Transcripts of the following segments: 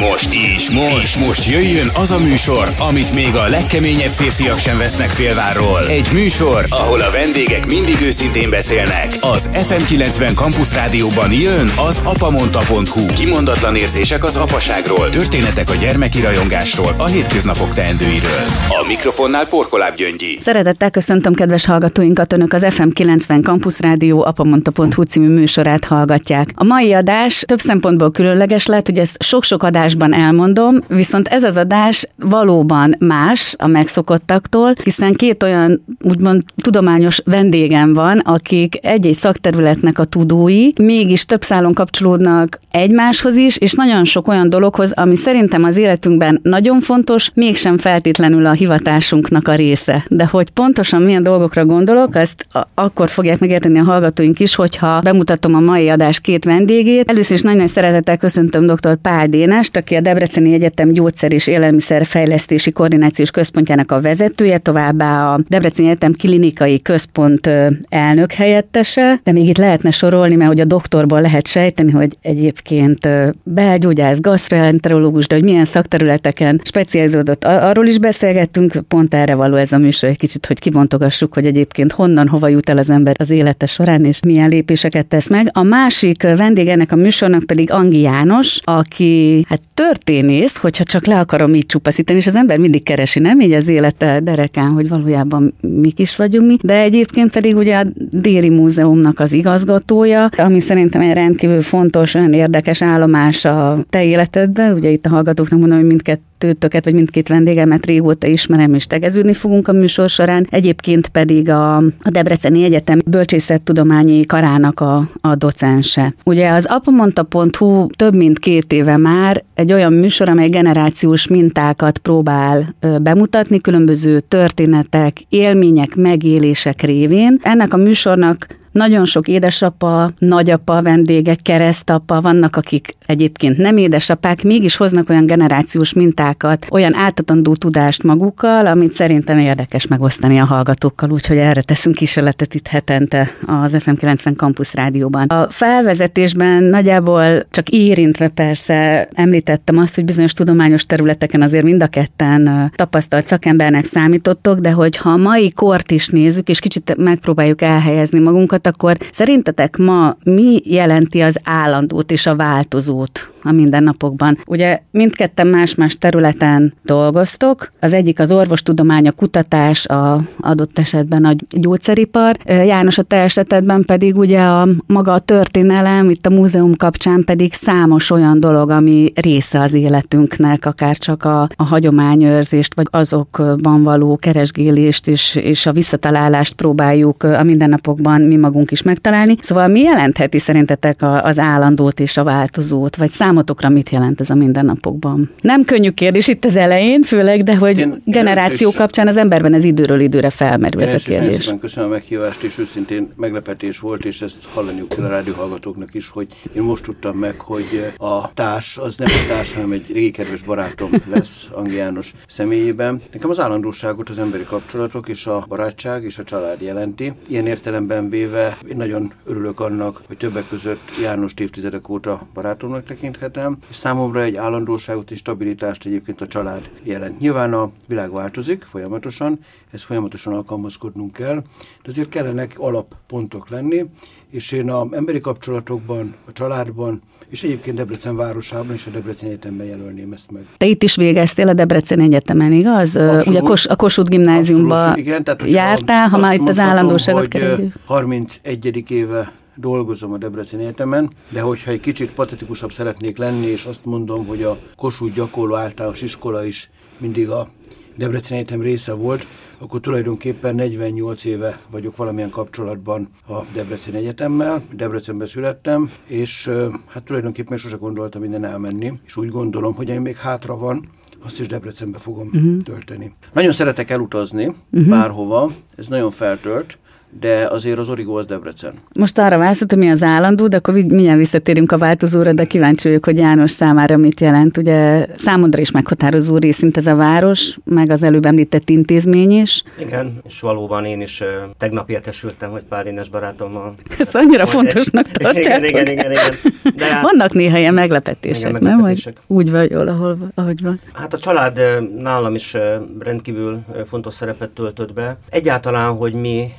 most, is most, és most jöjjön az a műsor, amit még a legkeményebb férfiak sem vesznek félvárról. Egy műsor, ahol a vendégek mindig őszintén beszélnek. Az FM90 Campus Rádióban jön az apamonta.hu. Kimondatlan érzések az apaságról, történetek a gyermeki rajongásról, a hétköznapok teendőiről. A mikrofonnál Porkoláb Gyöngyi. Szeretettel köszöntöm kedves hallgatóinkat, önök az FM90 Campus Rádió apamonta.hu című műsorát hallgatják. A mai adás több szempontból különleges lett, hogy ezt sok-sok adásban elmondom, viszont ez az adás valóban más a megszokottaktól, hiszen két olyan úgymond tudományos vendégem van, akik egy-egy szakterületnek a tudói, mégis több szálon kapcsolódnak egymáshoz is, és nagyon sok olyan dologhoz, ami szerintem az életünkben nagyon fontos, mégsem feltétlenül a hivatásunknak a része. De hogy pontosan milyen dolgokra gondolok, azt akkor fogják megérteni a hallgatóink is, hogyha bemutatom a mai adás két vendégét. Először is nagyon szeretettel köszöntöm dr. Pál Dénest, aki a Debreceni Egyetem Gyógyszer és Élelmiszerfejlesztési Koordinációs Központjának a vezetője, továbbá a Debreceni Egyetem Klinikai Központ elnök helyettese, de még itt lehetne sorolni, mert hogy a doktorból lehet sejteni, hogy egyébként belgyógyász, gastroenterológus, de hogy milyen szakterületeken specializódott. Arról is beszélgettünk, pont erre való ez a műsor egy kicsit, hogy kibontogassuk, hogy egyébként honnan, hova jut el az ember az élete során, és milyen lépéseket tesz meg. A másik vendég ennek a műsornak pedig Angi János, aki hát történész, hogyha csak le akarom így csupaszítani, és az ember mindig keresi, nem így az élete derekán, hogy valójában mik is vagyunk mi, de egyébként pedig ugye a Déri Múzeumnak az igazgatója, ami szerintem egy rendkívül fontos, olyan érdekes állomás a te életedben, ugye itt a hallgatóknak mondom, hogy mindkettő kettőtöket, vagy mindkét vendégemet régóta ismerem, és tegeződni fogunk a műsor során. Egyébként pedig a, a Debreceni Egyetem Bölcsészettudományi Karának a, a docense. Ugye az apamonta.hu több mint két éve már egy olyan műsor, amely generációs mintákat próbál bemutatni, különböző történetek, élmények, megélések révén. Ennek a műsornak nagyon sok édesapa, nagyapa vendégek, keresztapa vannak, akik egyébként nem édesapák, mégis hoznak olyan generációs mintákat, olyan átadandó tudást magukkal, amit szerintem érdekes megosztani a hallgatókkal, úgyhogy erre teszünk kísérletet itt hetente az FM90 Campus Rádióban. A felvezetésben nagyjából csak érintve persze említettem azt, hogy bizonyos tudományos területeken azért mind a ketten tapasztalt szakembernek számítottok, de hogyha a mai kort is nézzük, és kicsit megpróbáljuk elhelyezni magunkat, akkor szerintetek ma mi jelenti az állandót és a változót a mindennapokban? Ugye mindketten más-más területen dolgoztok, az egyik az orvostudomány, a kutatás, a adott esetben a gyógyszeripar, János a te esetedben pedig ugye a maga a történelem, itt a múzeum kapcsán pedig számos olyan dolog, ami része az életünknek, akár csak a, a hagyományőrzést, vagy azokban való keresgélést és, és a visszatalálást próbáljuk a mindennapokban mi magunk is megtalálni. Szóval mi jelentheti szerintetek az állandót és a változót, vagy számotokra mit jelent ez a mindennapokban? Nem könnyű kérdés itt az elején, főleg, de hogy Én generáció kapcsán az emberben ez időről időre felmerül ez a kérdés. Én köszönöm a meghívást, és őszintén meglepetés volt, és ezt hallaniuk kell a rádióhallgatóknak is, hogy én most tudtam meg, hogy a társ az nem a társ, hanem egy régi kedves barátom lesz Angi János személyében. Nekem az állandóságot az emberi kapcsolatok és a barátság és a család jelenti. Ilyen értelemben véve én nagyon örülök annak, hogy többek között János évtizedek óta barátomnak tekinthetem, és számomra egy állandóságot és stabilitást egyébként a család jelent. Nyilván a világ változik folyamatosan, ez folyamatosan alkalmazkodnunk kell, de azért kellenek alappontok lenni, és én a emberi kapcsolatokban, a családban, és egyébként Debrecen városában és a Debrecen Egyetemben jelölném ezt meg. Te itt is végeztél a Debrecen Egyetemen, igaz? Abszolút, Ugye a, Kos, a Kossuth gimnáziumba abszolút, igen, tehát, jártál, ha már itt az állandóságot kerüljük. 31. éve dolgozom a Debrecen Egyetemen, de hogyha egy kicsit patetikusabb szeretnék lenni, és azt mondom, hogy a Kossuth gyakorló általános iskola is mindig a Debrecen Egyetem része volt, akkor tulajdonképpen 48 éve vagyok valamilyen kapcsolatban a Debrecen Egyetemmel. Debrecenbe születtem, és hát tulajdonképpen sose gondoltam minden elmenni, és úgy gondolom, hogy én még hátra van, azt is Debrecenbe fogom uh-huh. tölteni. Nagyon szeretek elutazni uh-huh. bárhova, ez nagyon feltölt, de azért az origó az Debrecen. Most arra válaszolt, hogy mi az állandó, de akkor mindjárt visszatérünk a változóra, de kíváncsi vagyok, hogy János számára mit jelent. Ugye számodra is meghatározó részint ez a város, meg az előbb említett intézmény is. Igen, és valóban én is uh, tegnap értesültem, hogy pár énes barátommal. Ezt annyira fontosnak tartják. Igen, igen, igen, igen. De hát, Vannak néha ilyen meglepetések, igen, meglepetések. nem? Hogy úgy vagy ahol, ahogy van. Hát a család nálam is rendkívül fontos szerepet töltött be. Egyáltalán, hogy mi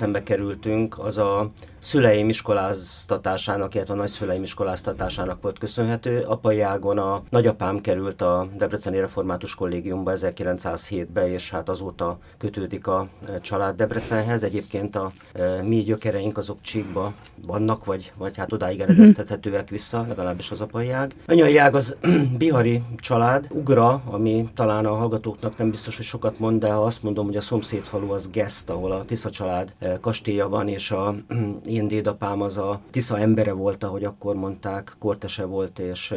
Debrecenbe kerültünk, az a szüleim iskoláztatásának, illetve a nagyszüleim iskoláztatásának volt köszönhető. Apai ágon a nagyapám került a Debreceni Református Kollégiumba 1907-be, és hát azóta kötődik a család Debrecenhez. Egyébként a e, mi gyökereink azok Csíkba vannak, vagy, vagy hát odáig eredeztethetőek vissza, legalábbis az apai ág. Anyai ág az bihari család, Ugra, ami talán a hallgatóknak nem biztos, hogy sokat mond, de ha azt mondom, hogy a szomszédfalu az Gest, ahol a Tisza család e, kastélya van, és a én dédapám az a Tisza embere volt, ahogy akkor mondták, kortese volt, és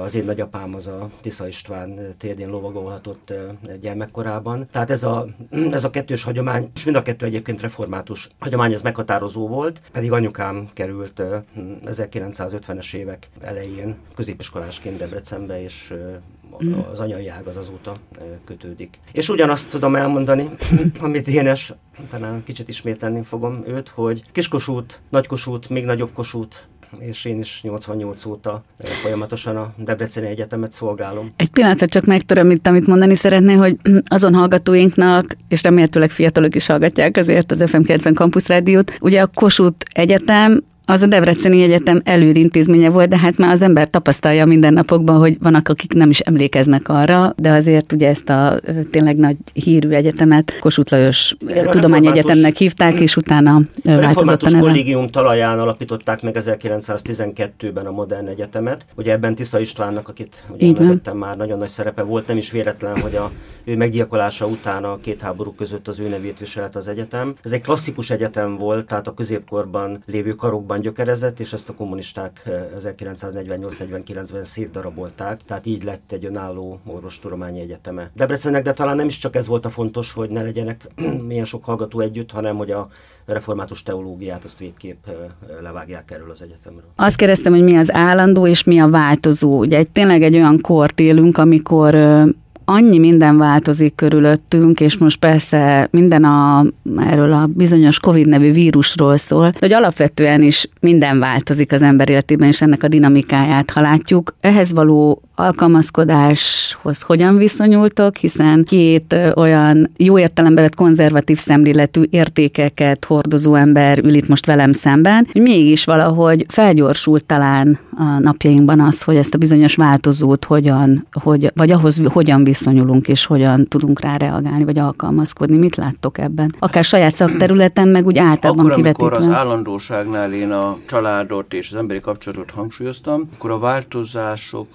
az én nagyapám az a Tisza István térdén lovagolhatott gyermekkorában. Tehát ez a, ez a kettős hagyomány, és mind a kettő egyébként református hagyomány, ez meghatározó volt, pedig anyukám került 1950-es évek elején középiskolásként Debrecenbe, és az anyai ág az azóta kötődik. És ugyanazt tudom elmondani, amit Énes, talán kicsit ismételni fogom őt, hogy kiskosút, nagykosút, még nagyobb kosút, és én is 88 óta folyamatosan a Debreceni Egyetemet szolgálom. Egy pillanatra csak megtöröm itt, amit mondani szeretné, hogy azon hallgatóinknak, és remélhetőleg fiatalok is hallgatják azért az FM 90 Campus Rádiót, ugye a Kossuth Egyetem az a Debreceni Egyetem elődintézménye volt, de hát már az ember tapasztalja mindennapokban, hogy vannak, akik nem is emlékeznek arra, de azért ugye ezt a tényleg nagy hírű egyetemet Kossuth Lajos Tudományegyetemnek hívták, és utána változott a neve. kollégium talaján alapították meg 1912-ben a modern egyetemet. Ugye ebben Tisza Istvánnak, akit ugye már, nagyon nagy szerepe volt, nem is véletlen, hogy a ő meggyilkolása után a két háború között az ő nevét viselt az egyetem. Ez egy klasszikus egyetem volt, tehát a középkorban lévő karokban Amerikában gyökerezett, és ezt a kommunisták 1948-49-ben eh, szétdarabolták, tehát így lett egy önálló orvostudományi egyeteme. Debrecennek, de talán nem is csak ez volt a fontos, hogy ne legyenek milyen sok hallgató együtt, hanem hogy a református teológiát azt végképp eh, levágják erről az egyetemről. Azt kérdeztem, hogy mi az állandó és mi a változó. Ugye egy, tényleg egy olyan kort élünk, amikor eh, annyi minden változik körülöttünk, és most persze minden a, erről a bizonyos Covid nevű vírusról szól, hogy alapvetően is minden változik az ember életében, és ennek a dinamikáját, ha látjuk. Ehhez való alkalmazkodáshoz hogyan viszonyultok, hiszen két olyan jó értelemben vett konzervatív szemléletű értékeket hordozó ember ül itt most velem szemben, hogy mégis valahogy felgyorsult talán a napjainkban az, hogy ezt a bizonyos változót hogyan, hogy, vagy ahhoz hogyan viszonyulunk, és hogyan tudunk rá reagálni, vagy alkalmazkodni. Mit láttok ebben? Akár saját szakterületen, meg úgy általában akkor, kivetítve. Akkor az állandóságnál én a családot és az emberi kapcsolatot hangsúlyoztam, akkor a változások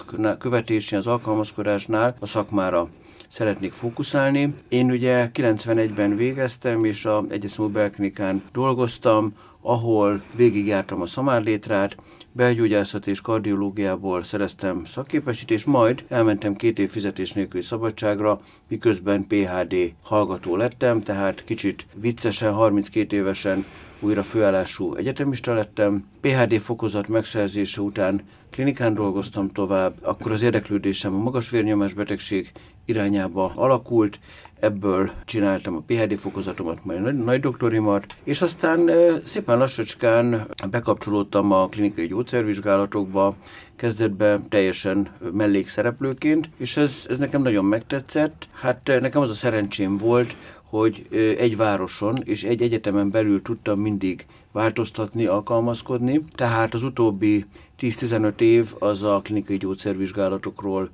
követésén, az alkalmazkodásnál a szakmára szeretnék fókuszálni. Én ugye 91-ben végeztem, és a Egyeszemú Belklinikán dolgoztam, ahol végigjártam a szamárlétrát, belgyógyászat és kardiológiából szereztem szakképesítést, majd elmentem két év fizetés nélküli szabadságra, miközben PHD hallgató lettem, tehát kicsit viccesen, 32 évesen újra főállású egyetemista lettem. PHD fokozat megszerzése után klinikán dolgoztam tovább, akkor az érdeklődésem a magas vérnyomás betegség irányába alakult, ebből csináltam a PHD fokozatomat, majd a nagy doktorimat, és aztán szépen lassacskán bekapcsolódtam a klinikai gyógyszervizsgálatokba, kezdetben teljesen mellékszereplőként, és ez, ez nekem nagyon megtetszett. Hát nekem az a szerencsém volt, hogy egy városon és egy egyetemen belül tudtam mindig változtatni, alkalmazkodni. Tehát az utóbbi 10-15 év az a klinikai gyógyszervizsgálatokról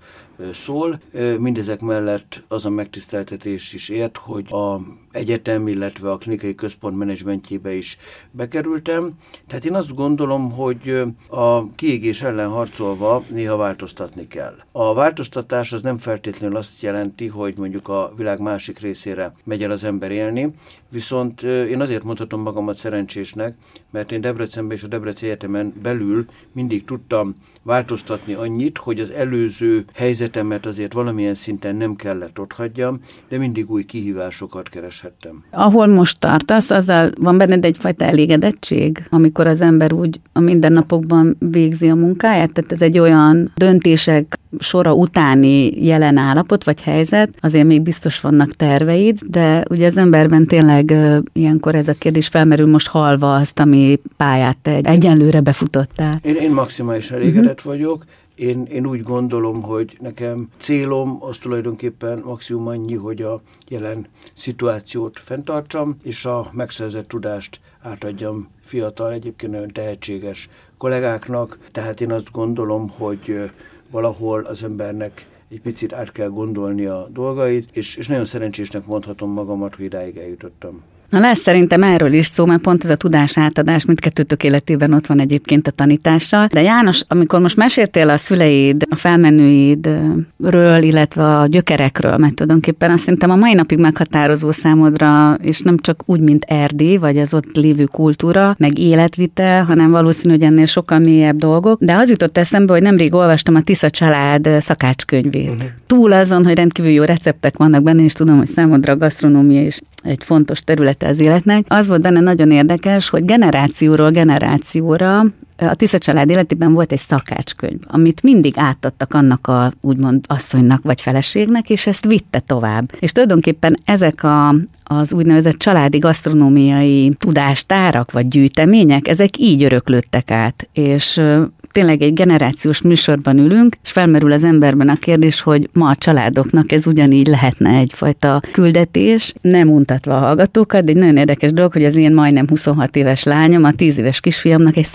szól. Mindezek mellett az a megtiszteltetés is ért, hogy a egyetem, illetve a klinikai központ menedzsmentjébe is bekerültem. Tehát én azt gondolom, hogy a kiégés ellen harcolva néha változtatni kell. A változtatás az nem feltétlenül azt jelenti, hogy mondjuk a világ másik részére megy el az ember élni, viszont én azért mondhatom magamat szerencsésnek, mert én Debrecenben és a Debrecen Egyetemen belül mindig tudtam változtatni annyit, hogy az előző helyzetemet azért valamilyen szinten nem kellett ott hagyjam, de mindig új kihívásokat kereshettem. Ahol most tartasz, azzal van benned egyfajta elégedettség, amikor az ember úgy a mindennapokban végzi a munkáját? Tehát ez egy olyan döntések sora utáni jelen állapot vagy helyzet, azért még biztos vannak terveid, de ugye az emberben tényleg ilyenkor ez a kérdés felmerül most halva azt, ami pályát te egyenlőre befutottál. Én, én maximális elégedett uh-huh. vagyok, én, én úgy gondolom, hogy nekem célom az tulajdonképpen maximum annyi, hogy a jelen szituációt fenntartsam, és a megszerzett tudást átadjam fiatal, egyébként nagyon tehetséges kollégáknak. Tehát én azt gondolom, hogy valahol az embernek egy picit át kell gondolni a dolgait, és, és nagyon szerencsésnek mondhatom magamat, hogy idáig eljutottam. Na lesz szerintem erről is szó, mert pont ez a tudás átadás mindkettőtök életében ott van egyébként a tanítással. De János, amikor most meséltél a szüleid, a felmenőidről, illetve a gyökerekről, mert tulajdonképpen azt szerintem a mai napig meghatározó számodra, és nem csak úgy, mint Erdi, vagy az ott lévő kultúra, meg életvitel, hanem valószínű, hogy ennél sokkal mélyebb dolgok. De az jutott eszembe, hogy nemrég olvastam a Tisza család szakácskönyvét. Uh-huh. Túl azon, hogy rendkívül jó receptek vannak benne, és tudom, hogy számodra a gasztronómia is egy fontos területe az életnek. Az volt benne nagyon érdekes, hogy generációról generációra a Tisza család életében volt egy szakácskönyv, amit mindig átadtak annak a úgymond asszonynak vagy feleségnek, és ezt vitte tovább. És tulajdonképpen ezek a, az úgynevezett családi gasztronómiai tudástárak vagy gyűjtemények, ezek így öröklődtek át, és tényleg egy generációs műsorban ülünk, és felmerül az emberben a kérdés, hogy ma a családoknak ez ugyanígy lehetne egyfajta küldetés, nem untatva a hallgatókat, de egy nagyon érdekes dolog, hogy az én majdnem 26 éves lányom, a 10 éves kisfiamnak egy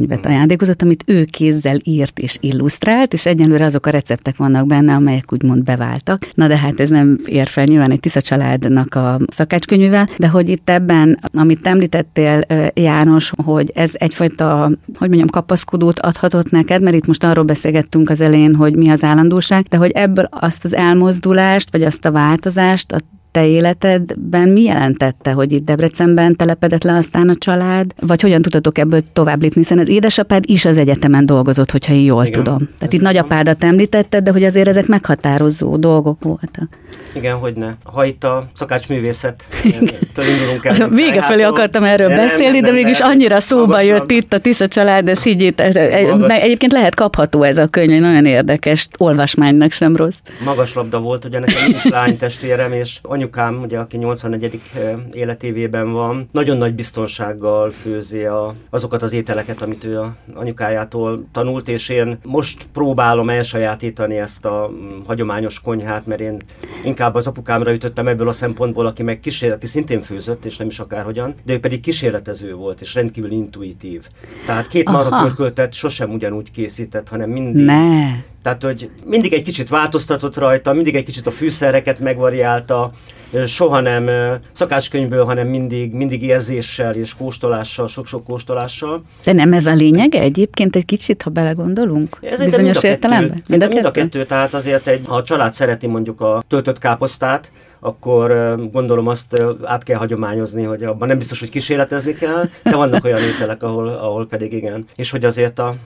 szakácskönyvet ajándékozott, amit ő kézzel írt és illusztrált, és egyenlőre azok a receptek vannak benne, amelyek úgymond beváltak. Na de hát ez nem ér fel nyilván egy Tisza családnak a szakácskönyvével, de hogy itt ebben, amit említettél, János, hogy ez egyfajta, hogy mondjam, kapaszkodót ad adhatott neked, mert itt most arról beszélgettünk az elején, hogy mi az állandóság, de hogy ebből azt az elmozdulást, vagy azt a változást a te életedben mi jelentette, hogy itt Debrecenben telepedett le aztán a család, vagy hogyan tudtatok ebből tovább lépni, hiszen az édesapád is az egyetemen dolgozott, hogyha én jól Igen, tudom. Tehát itt nagyapádat említetted, de hogy azért ezek meghatározó dolgok voltak. Igen, hogy ne. Ha itt a szakácsművészet indulunk el. Vége felé akartam erről nem, beszélni, nem, de mégis annyira szóba magasabb. jött itt a Tisza család, ez higgyét. Egyébként lehet kapható ez a könyv, nagyon érdekes, olvasmánynak sem rossz. Magas labda volt, ugye nekem is lány testvérem, és anyukám, ugye, aki 84. életévében van, nagyon nagy biztonsággal főzi a, azokat az ételeket, amit ő a anyukájától tanult, és én most próbálom elsajátítani ezt a mm, hagyományos konyhát, mert én inkább az apukámra ütöttem ebből a szempontból, aki meg kísér, aki szintén főzött, és nem is akárhogyan, de ő pedig kísérletező volt, és rendkívül intuitív. Tehát két marha pörköltet sosem ugyanúgy készített, hanem mindig. Ne. Tehát, hogy mindig egy kicsit változtatott rajta, mindig egy kicsit a fűszereket megvariálta, soha nem szakáskönyvből, hanem mindig, mindig érzéssel és kóstolással, sok-sok kóstolással. De nem ez a lényege egyébként egy kicsit, ha belegondolunk? Ez bizonyos értelemben? Mind, mind a kettő, tehát azért egy, ha a család szereti mondjuk a töltött káposztát, akkor gondolom azt át kell hagyományozni, hogy abban nem biztos, hogy kísérletezni kell, de vannak olyan ételek, ahol, ahol pedig igen. És hogy azért a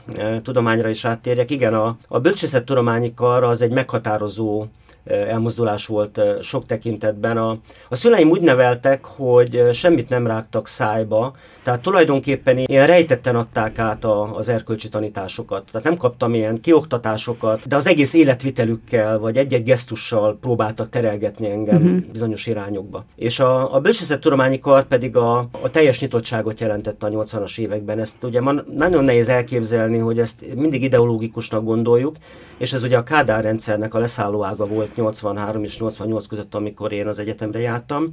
tudományra is áttérjek, igen, a, a tudományi kar az egy meghatározó elmozdulás volt sok tekintetben. A, a szüleim úgy neveltek, hogy semmit nem rágtak szájba, tehát tulajdonképpen ilyen rejtetten adták át a, az erkölcsi tanításokat. Tehát nem kaptam ilyen kioktatásokat, de az egész életvitelükkel, vagy egy-egy gesztussal próbáltak terelgetni engem uh-huh. bizonyos irányokba. És a, a tudományi kar pedig a, a teljes nyitottságot jelentette a 80-as években. Ezt ugye man, nagyon nehéz elképzelni, hogy ezt mindig ideológikusnak gondoljuk, és ez ugye a Kádár rendszernek a leszállóága volt 83 és 88 között, amikor én az egyetemre jártam,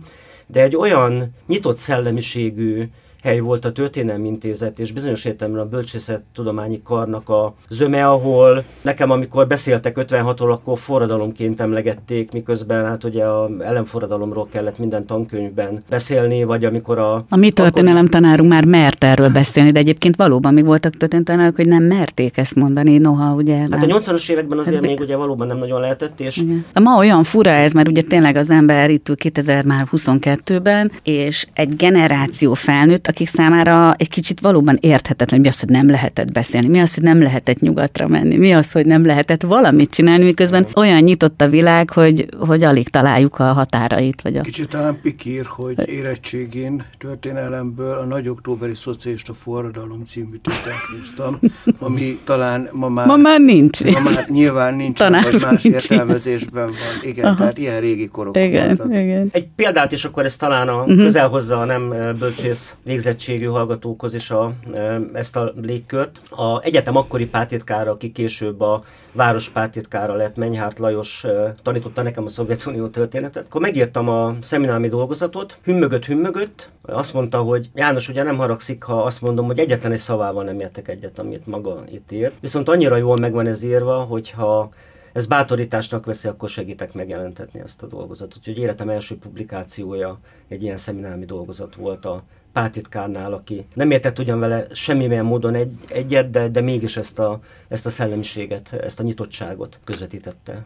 de egy olyan nyitott szellemiségű, hely volt a Történelmi Intézet, és bizonyos értelemben a Bölcsészet Tudományi Karnak a zöme, ahol nekem, amikor beszéltek 56-ról, akkor forradalomként emlegették, miközben hát ugye a ellenforradalomról kellett minden tankönyvben beszélni, vagy amikor a... A mi történelem tanárunk már mert erről beszélni, de egyébként valóban még voltak tanárok, hogy nem merték ezt mondani, noha ugye... Hát a 80-as években azért hát, még ugye valóban nem nagyon lehetett, és... Igen. De ma olyan fura ez, mert ugye tényleg az ember itt 2022-ben, és egy generáció felnőtt, akik számára egy kicsit valóban érthetetlen, mi az, hogy nem lehetett beszélni, mi az, hogy nem lehetett nyugatra menni, mi az, hogy nem lehetett valamit csinálni, miközben olyan nyitott a világ, hogy, hogy alig találjuk a határait. Vagy a... Kicsit talán pikír, hogy érettségén történelemből a Nagy Októberi Szocialista Forradalom című tételt húztam, ami talán ma már, ma már nincs. Ma már nyilván nincs, vagy más nincs értelmezésben van. Igen, Aha. tehát ilyen régi korok igen, voltak. Igen. Egy példát is akkor ez talán a uh-huh. közel hozza a nem bölcsész végzettségű hallgatókhoz is a, ezt a légkört. A egyetem akkori pátitkára, aki később a várospártitkára lett, Menyhárt Lajos tanította nekem a Szovjetunió történetet. Akkor megírtam a szeminámi dolgozatot, hümmögött, hümmögött, azt mondta, hogy János ugye nem haragszik, ha azt mondom, hogy egyetlen egy szavával nem értek egyet, amit maga itt ír. Viszont annyira jól megvan ez írva, hogyha ez bátorításnak veszi, akkor segítek megjelentetni ezt a dolgozatot. Úgyhogy életem első publikációja egy ilyen szeminámi dolgozat volt a pátitkárnál, aki nem értett ugyan vele semmilyen módon egy, egyet, de, de mégis ezt a, ezt a szellemiséget, ezt a nyitottságot közvetítette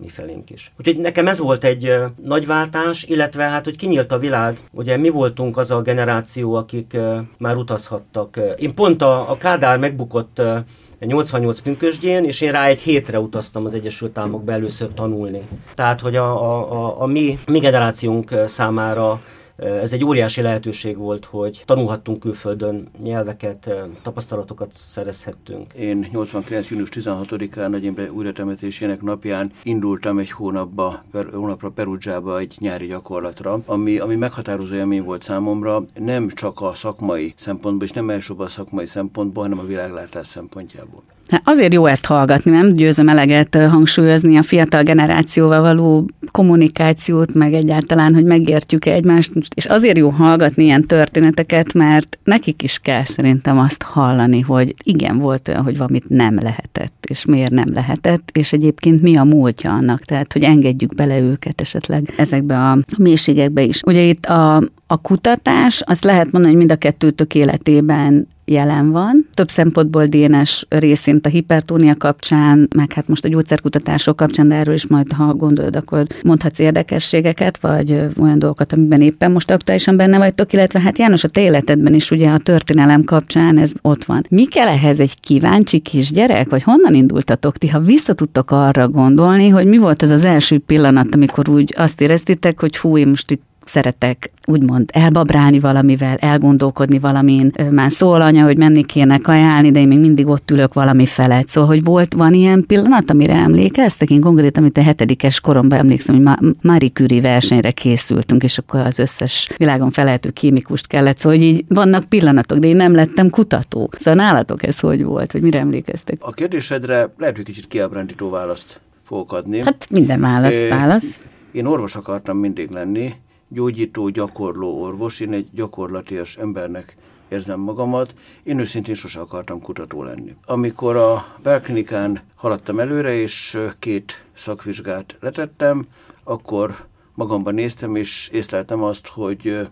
mi felénk is. Úgyhogy nekem ez volt egy nagy váltás, illetve hát, hogy kinyílt a világ, ugye mi voltunk az a generáció, akik már utazhattak. Én pont a, a Kádár megbukott uh, 88 pünkösdjén, és én rá egy hétre utaztam az Egyesült Államokba először tanulni. Tehát, hogy a, a, a, a mi, mi generációnk számára ez egy óriási lehetőség volt, hogy tanulhattunk külföldön nyelveket, tapasztalatokat szerezhettünk. Én 89. június 16-án Nagy Imre újratemetésének napján indultam egy hónapba, per, hónapra Perugiába egy nyári gyakorlatra, ami, ami meghatározó élmény volt számomra, nem csak a szakmai szempontból, és nem elsőbb a szakmai szempontból, hanem a világlátás szempontjából. Hát azért jó ezt hallgatni, nem? Győzöm eleget hangsúlyozni a fiatal generációval való kommunikációt, meg egyáltalán, hogy megértjük -e egymást, és azért jó hallgatni ilyen történeteket, mert nekik is kell szerintem azt hallani, hogy igen, volt olyan, hogy valamit nem lehetett, és miért nem lehetett, és egyébként mi a múltja annak, tehát hogy engedjük bele őket esetleg ezekbe a mélységekbe is. Ugye itt a, a kutatás, azt lehet mondani, hogy mind a kettőtök életében jelen van. Több szempontból DNS részint a hipertónia kapcsán, meg hát most a gyógyszerkutatások kapcsán, de erről is majd, ha gondolod, akkor mondhatsz érdekességeket, vagy olyan dolgokat, amiben éppen most aktuálisan benne vagytok, illetve hát János, a te életedben is ugye a történelem kapcsán ez ott van. Mi kell ehhez egy kíváncsi kisgyerek, vagy honnan indultatok ti, ha visszatudtok arra gondolni, hogy mi volt az az első pillanat, amikor úgy azt éreztitek, hogy fú, én most itt szeretek úgymond elbabrálni valamivel, elgondolkodni valamin. Már szól anya, hogy menni kéne kajálni, de én még mindig ott ülök valami felett. Szóval, hogy volt, van ilyen pillanat, amire emlékeztek? Én konkrétan, amit a hetedikes koromban emlékszem, hogy Marie Curie versenyre készültünk, és akkor az összes világon felelhető kémikust kellett. Szóval, hogy így vannak pillanatok, de én nem lettem kutató. Szóval nálatok ez hogy volt, vagy mire emlékeztek? A kérdésedre lehet, hogy kicsit kiábrándító választ fogok adni. Hát minden válasz, válasz. Én orvos akartam mindig lenni, gyógyító, gyakorló orvos, én egy gyakorlatias embernek érzem magamat. Én őszintén sose akartam kutató lenni. Amikor a belklinikán haladtam előre, és két szakvizsgát letettem, akkor magamban néztem, és észleltem azt, hogy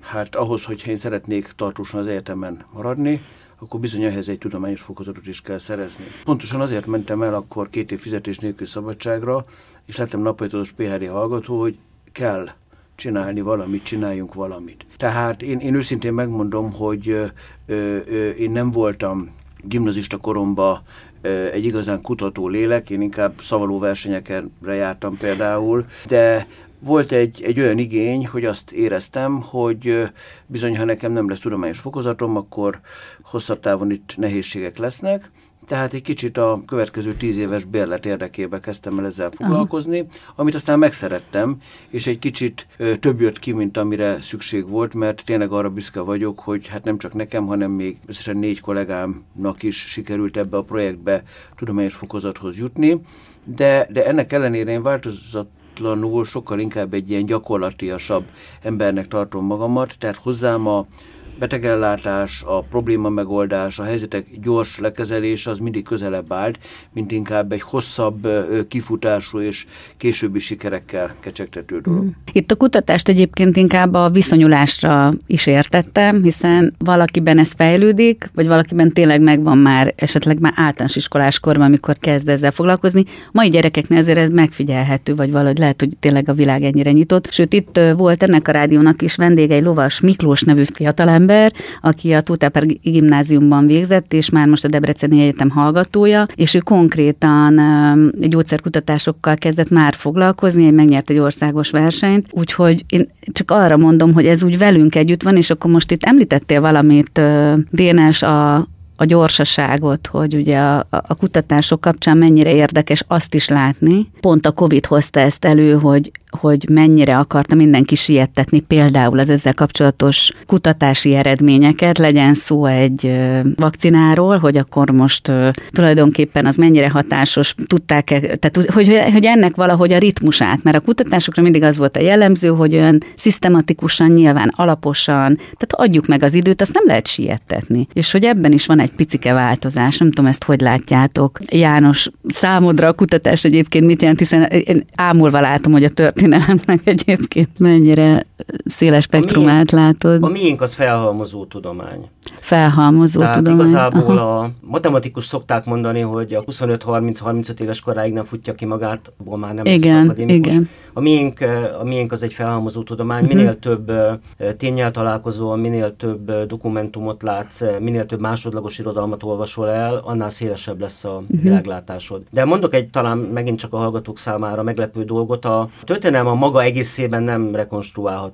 hát ahhoz, hogy én szeretnék tartósan az egyetemen maradni, akkor bizony ehhez egy tudományos fokozatot is kell szerezni. Pontosan azért mentem el akkor két év fizetés nélkül szabadságra, és lettem naphajtós PHD hallgató, hogy kell csinálni valamit, csináljunk valamit. Tehát én, én őszintén megmondom, hogy ö, ö, én nem voltam gimnazista koromban egy igazán kutató lélek, én inkább szavaló versenyekre jártam például, de volt egy, egy olyan igény, hogy azt éreztem, hogy bizony, ha nekem nem lesz tudományos fokozatom, akkor hosszabb távon itt nehézségek lesznek, tehát egy kicsit a következő tíz éves bérlet érdekébe kezdtem el ezzel foglalkozni, Aha. amit aztán megszerettem, és egy kicsit ö, több jött ki, mint amire szükség volt, mert tényleg arra büszke vagyok, hogy hát nem csak nekem, hanem még összesen négy kollégámnak is sikerült ebbe a projektbe tudományos fokozathoz jutni, de, de ennek ellenére én változatlanul sokkal inkább egy ilyen gyakorlatiasabb embernek tartom magamat, tehát hozzám a betegellátás, a probléma megoldás, a helyzetek gyors lekezelése az mindig közelebb állt, mint inkább egy hosszabb kifutású és későbbi sikerekkel kecsegtető dolog. Mm. Itt a kutatást egyébként inkább a viszonyulásra is értettem, hiszen valakiben ez fejlődik, vagy valakiben tényleg megvan már esetleg már általános iskoláskorban, amikor kezd ezzel foglalkozni. Mai gyerekeknél azért ez megfigyelhető, vagy valahogy lehet, hogy tényleg a világ ennyire nyitott. Sőt, itt volt ennek a rádiónak is vendége egy Lovas Miklós nevű fiatalember, ember, aki a Tótáper gimnáziumban végzett, és már most a Debreceni Egyetem hallgatója, és ő konkrétan gyógyszerkutatásokkal kezdett már foglalkozni, megnyert egy országos versenyt, úgyhogy én csak arra mondom, hogy ez úgy velünk együtt van, és akkor most itt említettél valamit, Dénes, a, a gyorsaságot, hogy ugye a, a kutatások kapcsán mennyire érdekes azt is látni. Pont a Covid hozta ezt elő, hogy, hogy mennyire akarta mindenki siettetni például az ezzel kapcsolatos kutatási eredményeket, legyen szó egy vakcináról, hogy akkor most tulajdonképpen az mennyire hatásos, tudták -e, tehát hogy, hogy ennek valahogy a ritmusát, mert a kutatásokra mindig az volt a jellemző, hogy olyan szisztematikusan, nyilván alaposan, tehát adjuk meg az időt, azt nem lehet siettetni. És hogy ebben is van egy picike változás, nem tudom ezt hogy látjátok. János, számodra a kutatás egyébként mit jelent, hiszen én ámulva látom, hogy a tört történelemnek egyébként mennyire széles spektrumát látod. A miénk az felhalmozó tudomány. Felhalmozó Tehát tudomány. igazából Aha. a matematikus szokták mondani, hogy a 25-30-35 éves koráig nem futja ki magát, abból már nem igen, lesz akadémikus. Igen. A miénk, a miénk az egy felhalmozó tudomány, uh-huh. minél több tényel találkozol, minél több dokumentumot látsz, minél több másodlagos irodalmat olvasol el, annál szélesebb lesz a uh-huh. világlátásod. De mondok egy talán megint csak a hallgatók számára meglepő dolgot, a történelem a maga egészében nem rekonstruálható,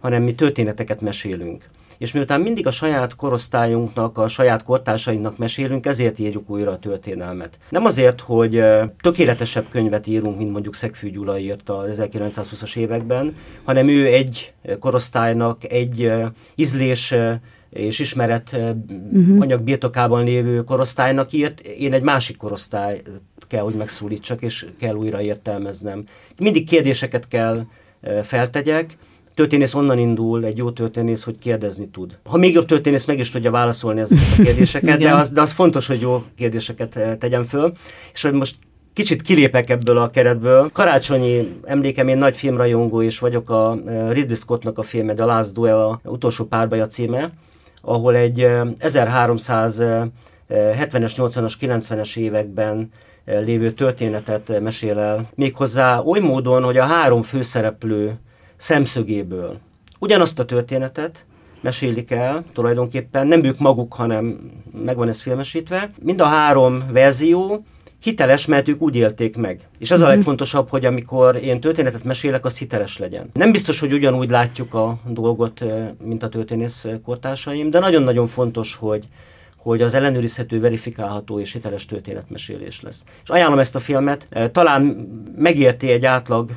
hanem mi történeteket mesélünk. És miután mindig a saját korosztályunknak, a saját kortársainknak mesélünk, ezért írjuk újra a történelmet. Nem azért, hogy tökéletesebb könyvet írunk, mint mondjuk Szegfű Gyula írta az 1920-as években, hanem ő egy korosztálynak, egy ízlés és ismeret uh-huh. anyag birtokában lévő korosztálynak írt, én egy másik korosztály kell, hogy megszólítsak, és kell újra értelmeznem. Mindig kérdéseket kell feltegyek, történész onnan indul, egy jó történész, hogy kérdezni tud. Ha még jobb történész meg is tudja válaszolni ezeket a kérdéseket, de, az, de az fontos, hogy jó kérdéseket tegyen föl. És hogy most kicsit kilépek ebből a keretből. Karácsonyi emlékem, én nagy filmrajongó és vagyok a Ridley Scottnak a filme The Last Duel, a utolsó párbaja címe, ahol egy 1370-es, 80-as, 90-es években lévő történetet mesél el. Méghozzá oly módon, hogy a három főszereplő szemszögéből ugyanazt a történetet mesélik el tulajdonképpen, nem ők maguk, hanem megvan ez filmesítve. Mind a három verzió hiteles, mert ők úgy élték meg. És az a mhm. legfontosabb, hogy amikor én történetet mesélek, az hiteles legyen. Nem biztos, hogy ugyanúgy látjuk a dolgot, mint a történész kortársaim, de nagyon-nagyon fontos, hogy hogy az ellenőrizhető, verifikálható és hiteles történetmesélés lesz. És ajánlom ezt a filmet, talán megérti egy átlag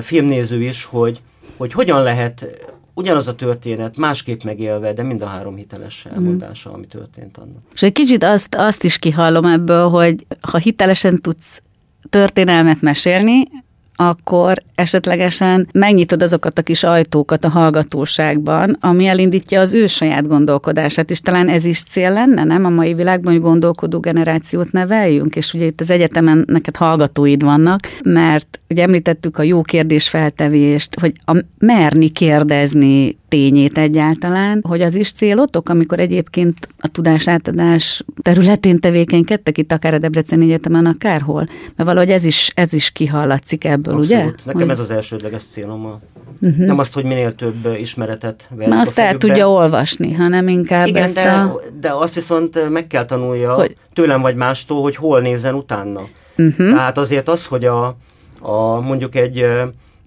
filmnéző is, hogy, hogy hogyan lehet ugyanaz a történet másképp megélve, de mind a három hiteles mhm. elmondása, mm. ami történt annak. És egy kicsit azt, azt is kihallom ebből, hogy ha hitelesen tudsz történelmet mesélni, akkor esetlegesen megnyitod azokat a kis ajtókat a hallgatóságban, ami elindítja az ő saját gondolkodását, és talán ez is cél lenne, nem? A mai világban, hogy gondolkodó generációt neveljünk, és ugye itt az egyetemen neked hallgatóid vannak, mert ugye említettük a jó kérdés feltevést, hogy a merni kérdezni tényét egyáltalán, hogy az is célotok, amikor egyébként a tudásátadás területén tevékenykedtek itt akár a Debreceni Egyetemen, akárhol? Mert valahogy ez is, ez is kihallatszik ebből, Abszolút. ugye? Nekem hogy... ez az elsődleges célom. Uh-huh. Nem azt, hogy minél több ismeretet Mert azt el tudja olvasni, hanem inkább Igen, ezt de, a... de azt viszont meg kell tanulja hogy... tőlem vagy mástól, hogy hol nézzen utána. Uh-huh. Tehát azért az, hogy a, a mondjuk egy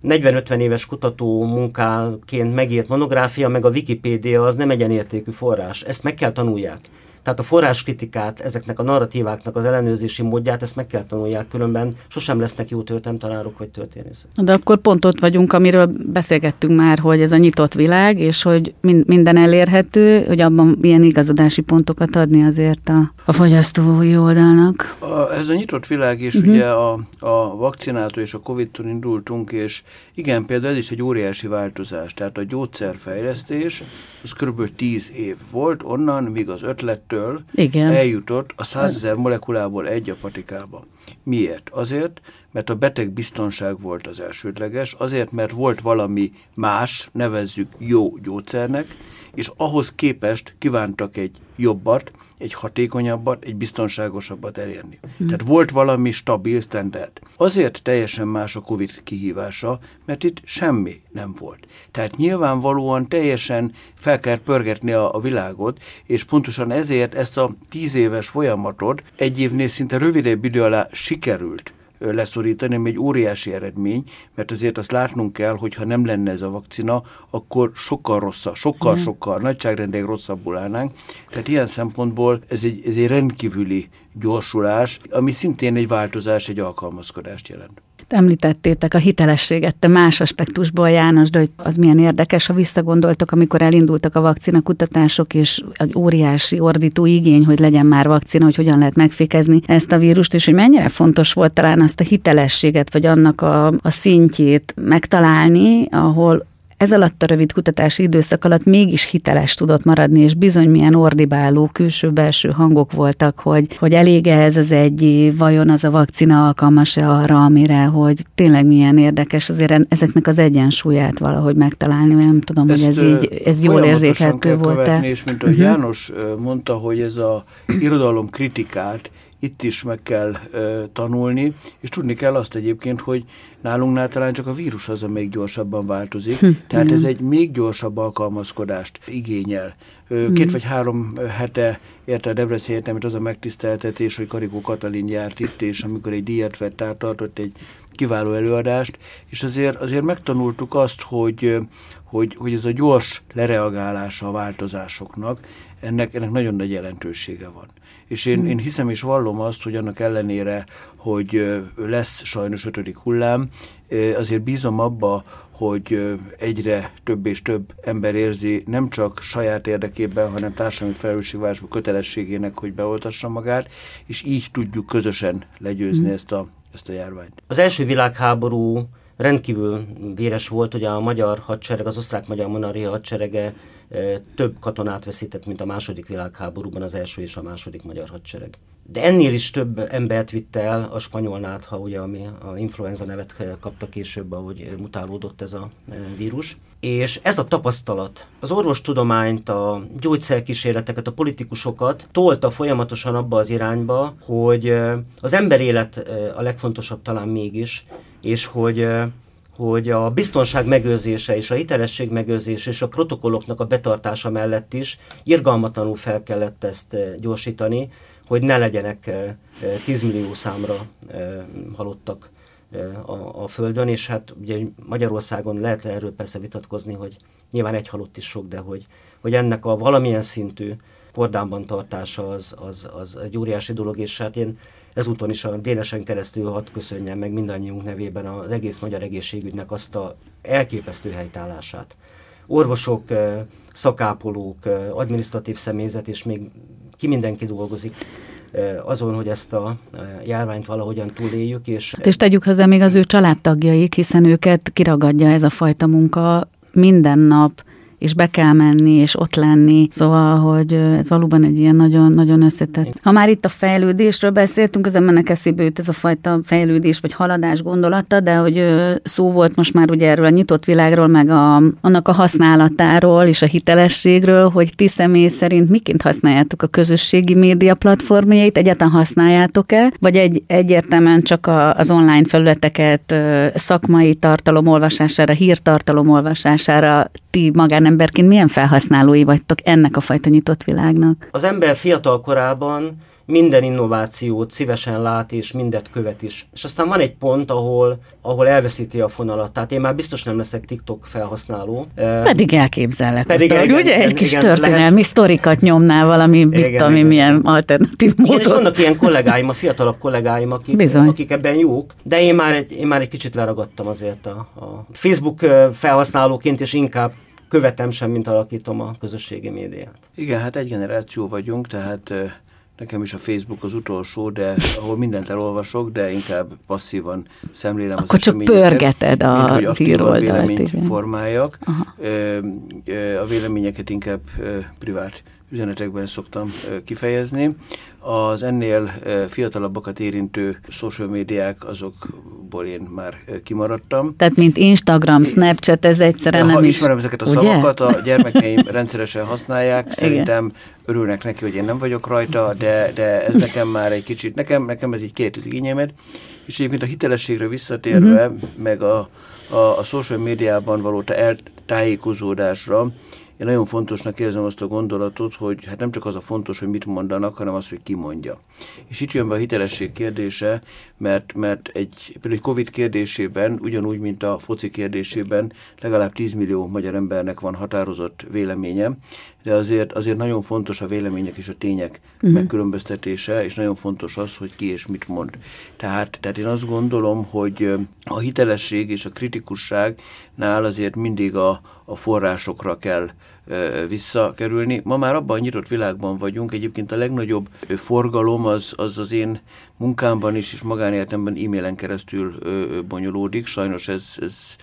40-50 éves kutató munkáként megírt monográfia, meg a Wikipédia az nem egyenértékű forrás. Ezt meg kell tanulják. Tehát a forráskritikát, ezeknek a narratíváknak az ellenőrzési módját, ezt meg kell tanulják, különben sosem lesznek jó tanárok vagy történészek. De akkor pont ott vagyunk, amiről beszélgettünk már, hogy ez a nyitott világ, és hogy minden elérhető, hogy abban ilyen igazodási pontokat adni azért a, a fogyasztói oldalnak. A, ez a nyitott világ, és uh-huh. ugye a, a vakcinától és a Covid-tól indultunk, és igen, például ez is egy óriási változás. Tehát a gyógyszerfejlesztés, az kb. 10 év volt, onnan, míg az ötlettől Igen. eljutott a 100 ezer molekulából egy a patikába. Miért? Azért, mert a beteg biztonság volt az elsődleges, azért, mert volt valami más, nevezzük jó gyógyszernek, és ahhoz képest kívántak egy jobbat, egy hatékonyabbat, egy biztonságosabbat elérni. Hmm. Tehát volt valami stabil standard. Azért teljesen más a COVID kihívása, mert itt semmi nem volt. Tehát nyilvánvalóan teljesen fel kell pörgetni a, a világot, és pontosan ezért ezt a tíz éves folyamatot egy évnél szinte rövidebb idő alá sikerült leszorítani, ami egy óriási eredmény, mert azért azt látnunk kell, hogy ha nem lenne ez a vakcina, akkor sokkal rosszabb, sokkal, sokkal nagyságrendek rosszabbul állnánk. Tehát ilyen szempontból ez egy, ez egy rendkívüli gyorsulás, ami szintén egy változás, egy alkalmazkodást jelent. Említettétek a hitelességet, te más aspektusból, János, de hogy az milyen érdekes, ha visszagondoltok, amikor elindultak a vakcina kutatások, és egy óriási ordító igény, hogy legyen már vakcina, hogy hogyan lehet megfékezni ezt a vírust, és hogy mennyire fontos volt talán azt a hitelességet, vagy annak a, a szintjét megtalálni, ahol ez alatt a rövid kutatási időszak alatt mégis hiteles tudott maradni, és bizony milyen ordibáló külső-belső hangok voltak, hogy, hogy elég ez az egy év, vajon az a vakcina alkalmas-e arra, amire, hogy tényleg milyen érdekes, azért ezeknek az egyensúlyát valahogy megtalálni, nem tudom, Ezt hogy ez így, ez jól érzékelhető volt-e. És mint a uh-huh. János mondta, hogy ez a irodalom kritikát itt is meg kell ö, tanulni, és tudni kell azt egyébként, hogy nálunknál talán csak a vírus az, még gyorsabban változik, hm, tehát ez egy még gyorsabb alkalmazkodást igényel. Ö, hm. Két vagy három hete érte a Debrecen Egyetemet az a megtiszteltetés, hogy Karikó Katalin járt itt, és amikor egy díjat vett át, tartott egy kiváló előadást, és azért, azért megtanultuk azt, hogy, hogy, hogy ez a gyors lereagálása a változásoknak, ennek, ennek nagyon nagy jelentősége van. És én, én hiszem és vallom azt, hogy annak ellenére, hogy lesz sajnos ötödik hullám, azért bízom abba, hogy egyre több és több ember érzi nem csak saját érdekében, hanem társadalmi felelősségvállalású kötelességének, hogy beoltassa magát, és így tudjuk közösen legyőzni mm. ezt, a, ezt a járványt. Az első világháború rendkívül véres volt, hogy a magyar hadsereg, az osztrák-magyar monarchia hadserege több katonát veszített, mint a második világháborúban az első és a második magyar hadsereg. De ennél is több embert vitte el a spanyol nátha, ugye, ami a influenza nevet kapta később, ahogy mutálódott ez a vírus. És ez a tapasztalat az orvostudományt, a gyógyszerkísérleteket, a politikusokat tolta folyamatosan abba az irányba, hogy az ember élet a legfontosabb talán mégis, és hogy hogy a biztonság megőrzése és a hitelesség megőrzése és a protokolloknak a betartása mellett is irgalmatlanul fel kellett ezt gyorsítani, hogy ne legyenek 10 millió számra halottak a, a Földön, és hát ugye Magyarországon lehet erről persze vitatkozni, hogy nyilván egy halott is sok, de hogy, hogy ennek a valamilyen szintű kordában tartása az, az, az egy óriási dolog, és hát én ezúton is a Dénesen keresztül hadd köszönjem meg mindannyiunk nevében az egész magyar egészségügynek azt a elképesztő helytállását. Orvosok, szakápolók, adminisztratív személyzet, és még ki mindenki dolgozik azon, hogy ezt a járványt valahogyan túléljük. És, hát és tegyük hozzá még az ő családtagjaik, hiszen őket kiragadja ez a fajta munka minden nap, és be kell menni, és ott lenni. Szóval, hogy ez valóban egy ilyen nagyon, nagyon összetett. Ha már itt a fejlődésről beszéltünk, az embernek eszébe ez a fajta fejlődés vagy haladás gondolata, de hogy szó volt most már ugye erről a nyitott világról, meg a, annak a használatáról és a hitelességről, hogy ti személy szerint miként használjátok a közösségi média platformjait, egyáltalán használjátok-e, vagy egy, egyértelműen csak a, az online felületeket szakmai tartalom olvasására, hírtartalom olvasására ti magán emberként milyen felhasználói vagytok ennek a fajta nyitott világnak? Az ember fiatal korában minden innovációt szívesen lát, és mindet követ is. És aztán van egy pont, ahol, ahol elveszíti a fonalat. Tehát én már biztos nem leszek TikTok felhasználó. Pedig elképzellek. Pedig utána, igen, ugye igen, egy kis igen, történelmi lehet... sztorikat nyomnál valami, igen, mit ami milyen alternatív módon. Igen, és vannak ilyen kollégáim, a fiatalabb kollégáim, akik, Bizony. akik ebben jók, de én már egy, én már egy kicsit leragadtam azért a, a Facebook felhasználóként, és inkább követem sem, mint alakítom a közösségi médiát. Igen, hát egy generáció vagyunk, tehát nekem is a Facebook az utolsó, de ahol mindent elolvasok, de inkább passzívan szemlélem Akkor az csak pörgeted a híroldalt. véleményt formáljak. Aha. A véleményeket inkább privát üzenetekben szoktam kifejezni. Az ennél fiatalabbakat érintő social médiák, azokból én már kimaradtam. Tehát, mint Instagram, Snapchat, ez egyszerűen nem ha is... ismerem ezeket a ugye? szavakat, a gyermekeim rendszeresen használják, szerintem örülnek neki, hogy én nem vagyok rajta, de, de ez nekem már egy kicsit, nekem, nekem ez így két az igényemet, és egyébként a hitelességre visszatérve, uh-huh. meg a, a, a social médiában való eltájékozódásra, én nagyon fontosnak érzem azt a gondolatot, hogy hát nem csak az a fontos, hogy mit mondanak, hanem az, hogy ki mondja. És itt jön be a hitelesség kérdése, mert, mert egy, például egy Covid kérdésében, ugyanúgy, mint a foci kérdésében, legalább 10 millió magyar embernek van határozott véleménye, de azért, azért nagyon fontos a vélemények és a tények uh-huh. megkülönböztetése, és nagyon fontos az, hogy ki és mit mond. Tehát, tehát én azt gondolom, hogy a hitelesség és a kritikusságnál azért mindig a, a forrásokra kell visszakerülni. Ma már abban a nyitott világban vagyunk, egyébként a legnagyobb forgalom az az, az én munkámban is, és magánéletemben e-mailen keresztül bonyolódik. Sajnos ez, ez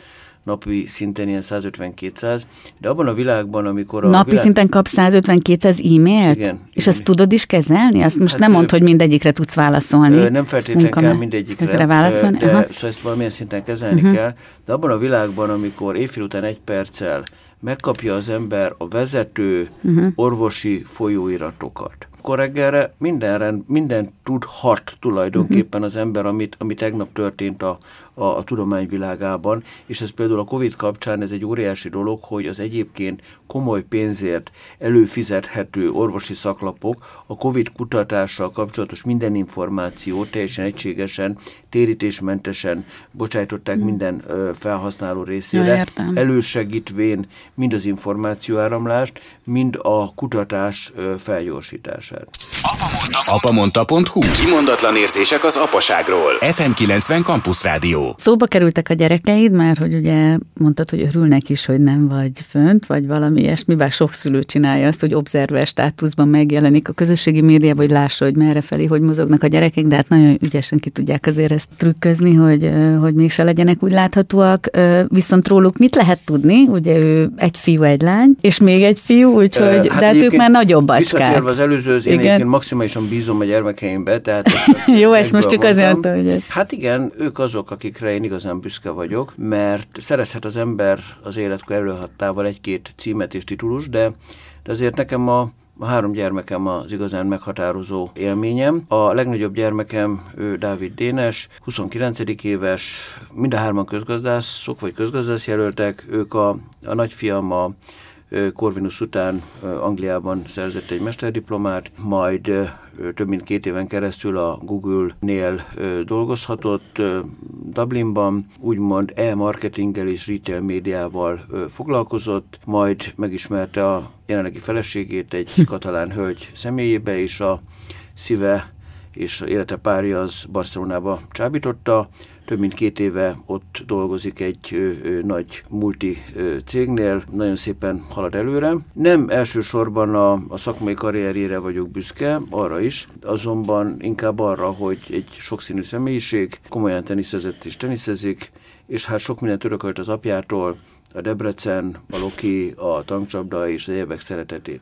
napi szinten ilyen 150-200, de abban a világban, amikor a Napi világ... szinten kap 150-200 e-mailt? Igen. És igen. ezt tudod is kezelni? Azt most Hát, nem mondd, hogy mindegyikre tudsz válaszolni. Ö, Nem feltétlenül Munka- kell Mindegyikre válaszolni? de Aha. szóval ezt valamilyen szinten kezelni uh-huh. kell, de abban a világban, amikor éjfél után egy perccel megkapja az ember a vezető uh-huh. orvosi folyóiratokat, akkor reggelre minden, rend, minden tudhat tulajdonképpen uh-huh. az ember, amit, ami tegnap történt a, a, a tudományvilágában, és ez például a Covid kapcsán ez egy óriási dolog, hogy az egyébként komoly pénzért előfizethető orvosi szaklapok a Covid kutatással kapcsolatos minden információt teljesen egységesen, térítésmentesen bocsájtották hmm. minden ö, felhasználó részére, Ja, értem. elősegítvén mind az információáramlást, mind a kutatás ö, felgyorsítását. Apamonta.hu Kimondatlan érzések az apaságról. FM90 Campus Rádió. Szóba kerültek a gyerekeid, mert hogy ugye mondtad, hogy örülnek is, hogy nem vagy fönt, vagy valami ilyesmi, bár sok szülő csinálja azt, hogy observer státuszban megjelenik a közösségi médiában, hogy lássa, hogy merre felé, hogy mozognak a gyerekek, de hát nagyon ügyesen ki tudják azért ezt trükközni, hogy, hogy mégse legyenek úgy láthatóak. Viszont róluk mit lehet tudni? Ugye ő egy fiú, egy lány, és még egy fiú, úgyhogy, Ö, de hát ők már nagyobb bacskák. Az előzőhöz, én Igen. egyébként maximálisan bízom a gyermekeimbe, tehát... ezt Jó, ezt most csak azért mondtam. hogy... Hát igen, ők azok, akikre én igazán büszke vagyok, mert szerezhet az ember az életkor előhattával egy-két címet és titulus, de, de azért nekem a a három gyermekem az igazán meghatározó élményem. A legnagyobb gyermekem, ő Dávid Dénes, 29 éves, mind a hárman közgazdászok, vagy közgazdász jelöltek. Ők a, a nagyfiam a Corvinus után Angliában szerzett egy mesterdiplomát, majd több mint két éven keresztül a Google-nél dolgozhatott Dublinban, úgymond e-marketinggel és retail médiával foglalkozott, majd megismerte a jelenlegi feleségét egy katalán hölgy személyébe, és a szíve és élete párja az Barcelonába csábította. Több mint két éve ott dolgozik egy nagy multi cégnél, nagyon szépen halad előre. Nem elsősorban a, a szakmai karrierjére vagyok büszke, arra is, azonban inkább arra, hogy egy sokszínű személyiség, komolyan teniszezett és teniszezik, és hát sok mindent örökölt az apjától, a Debrecen, a Loki, a tankcsapda és az évek szeretetét.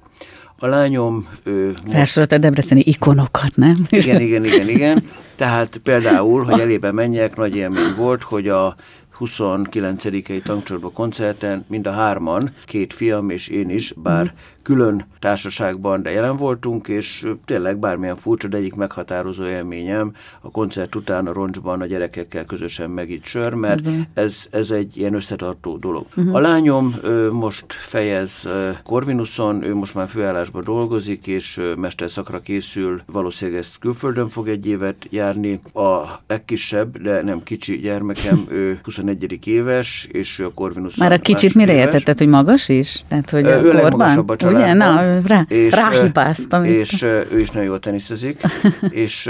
A lányom ő, most Felsorolt a debreceni ikonokat, nem? igen, igen, igen, igen. Tehát például, hogy elébe menjek, nagy élmény volt, hogy a 29-i tankcsorba koncerten mind a hárman, két fiam és én is, bár külön társaságban, de jelen voltunk, és tényleg bármilyen furcsa, de egyik meghatározó élményem a koncert után a roncsban a gyerekekkel közösen megitt sör, mert ez, ez egy ilyen összetartó dolog. A lányom ő most fejez Corvinuson, ő most már főállásban dolgozik, és mesterszakra készül, valószínűleg ezt külföldön fog egy évet járni. A legkisebb, de nem kicsi gyermekem, ő 21 éves, és ő a Corvinuson Már a kicsit mire értetted, hogy magas is? Tehát, hogy a ő legmagasabb a korban? Ugye? családban. Na, rá, és, ráhibáztam. És ő is nagyon jól teniszezik, és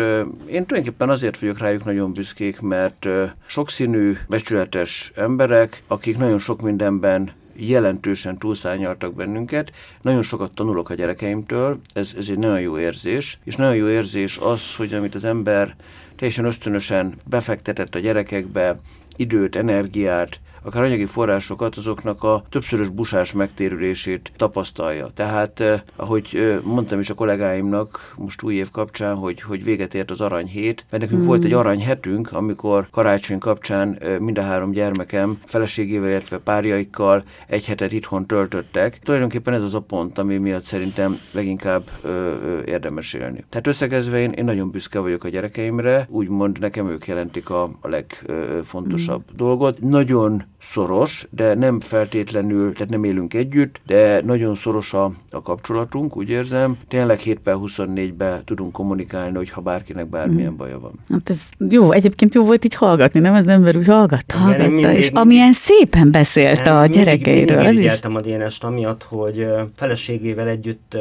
én tulajdonképpen azért vagyok rájuk nagyon büszkék, mert sokszínű, becsületes emberek, akik nagyon sok mindenben jelentősen túlszányaltak bennünket. Nagyon sokat tanulok a gyerekeimtől, ez, ez egy nagyon jó érzés, és nagyon jó érzés az, hogy amit az ember teljesen ösztönösen befektetett a gyerekekbe, időt, energiát, akár anyagi forrásokat, azoknak a többszörös busás megtérülését tapasztalja. Tehát, eh, ahogy eh, mondtam is a kollégáimnak most új év kapcsán, hogy, hogy véget ért az aranyhét, mert nekünk mm. volt egy aranyhetünk, amikor karácsony kapcsán eh, mind a három gyermekem feleségével, illetve párjaikkal egy hetet itthon töltöttek. Tulajdonképpen ez az a pont, ami miatt szerintem leginkább ö, érdemes élni. Tehát összegezve én, én nagyon büszke vagyok a gyerekeimre, úgymond nekem ők jelentik a, a legfontosabb mm. dolgot. Nagyon szoros, de nem feltétlenül, tehát nem élünk együtt, de nagyon szoros a, a kapcsolatunk, úgy érzem. Tényleg 7 per 24-be tudunk kommunikálni, hogyha bárkinek bármilyen mm. baja van. Hát ez jó, egyébként jó volt így hallgatni, nem? Az ember úgy hallgatta, hallgatta, mindig, és amilyen szépen beszélt a gyerekeiről. Mindig, mindig az is. a Dénest amiatt, hogy feleségével együtt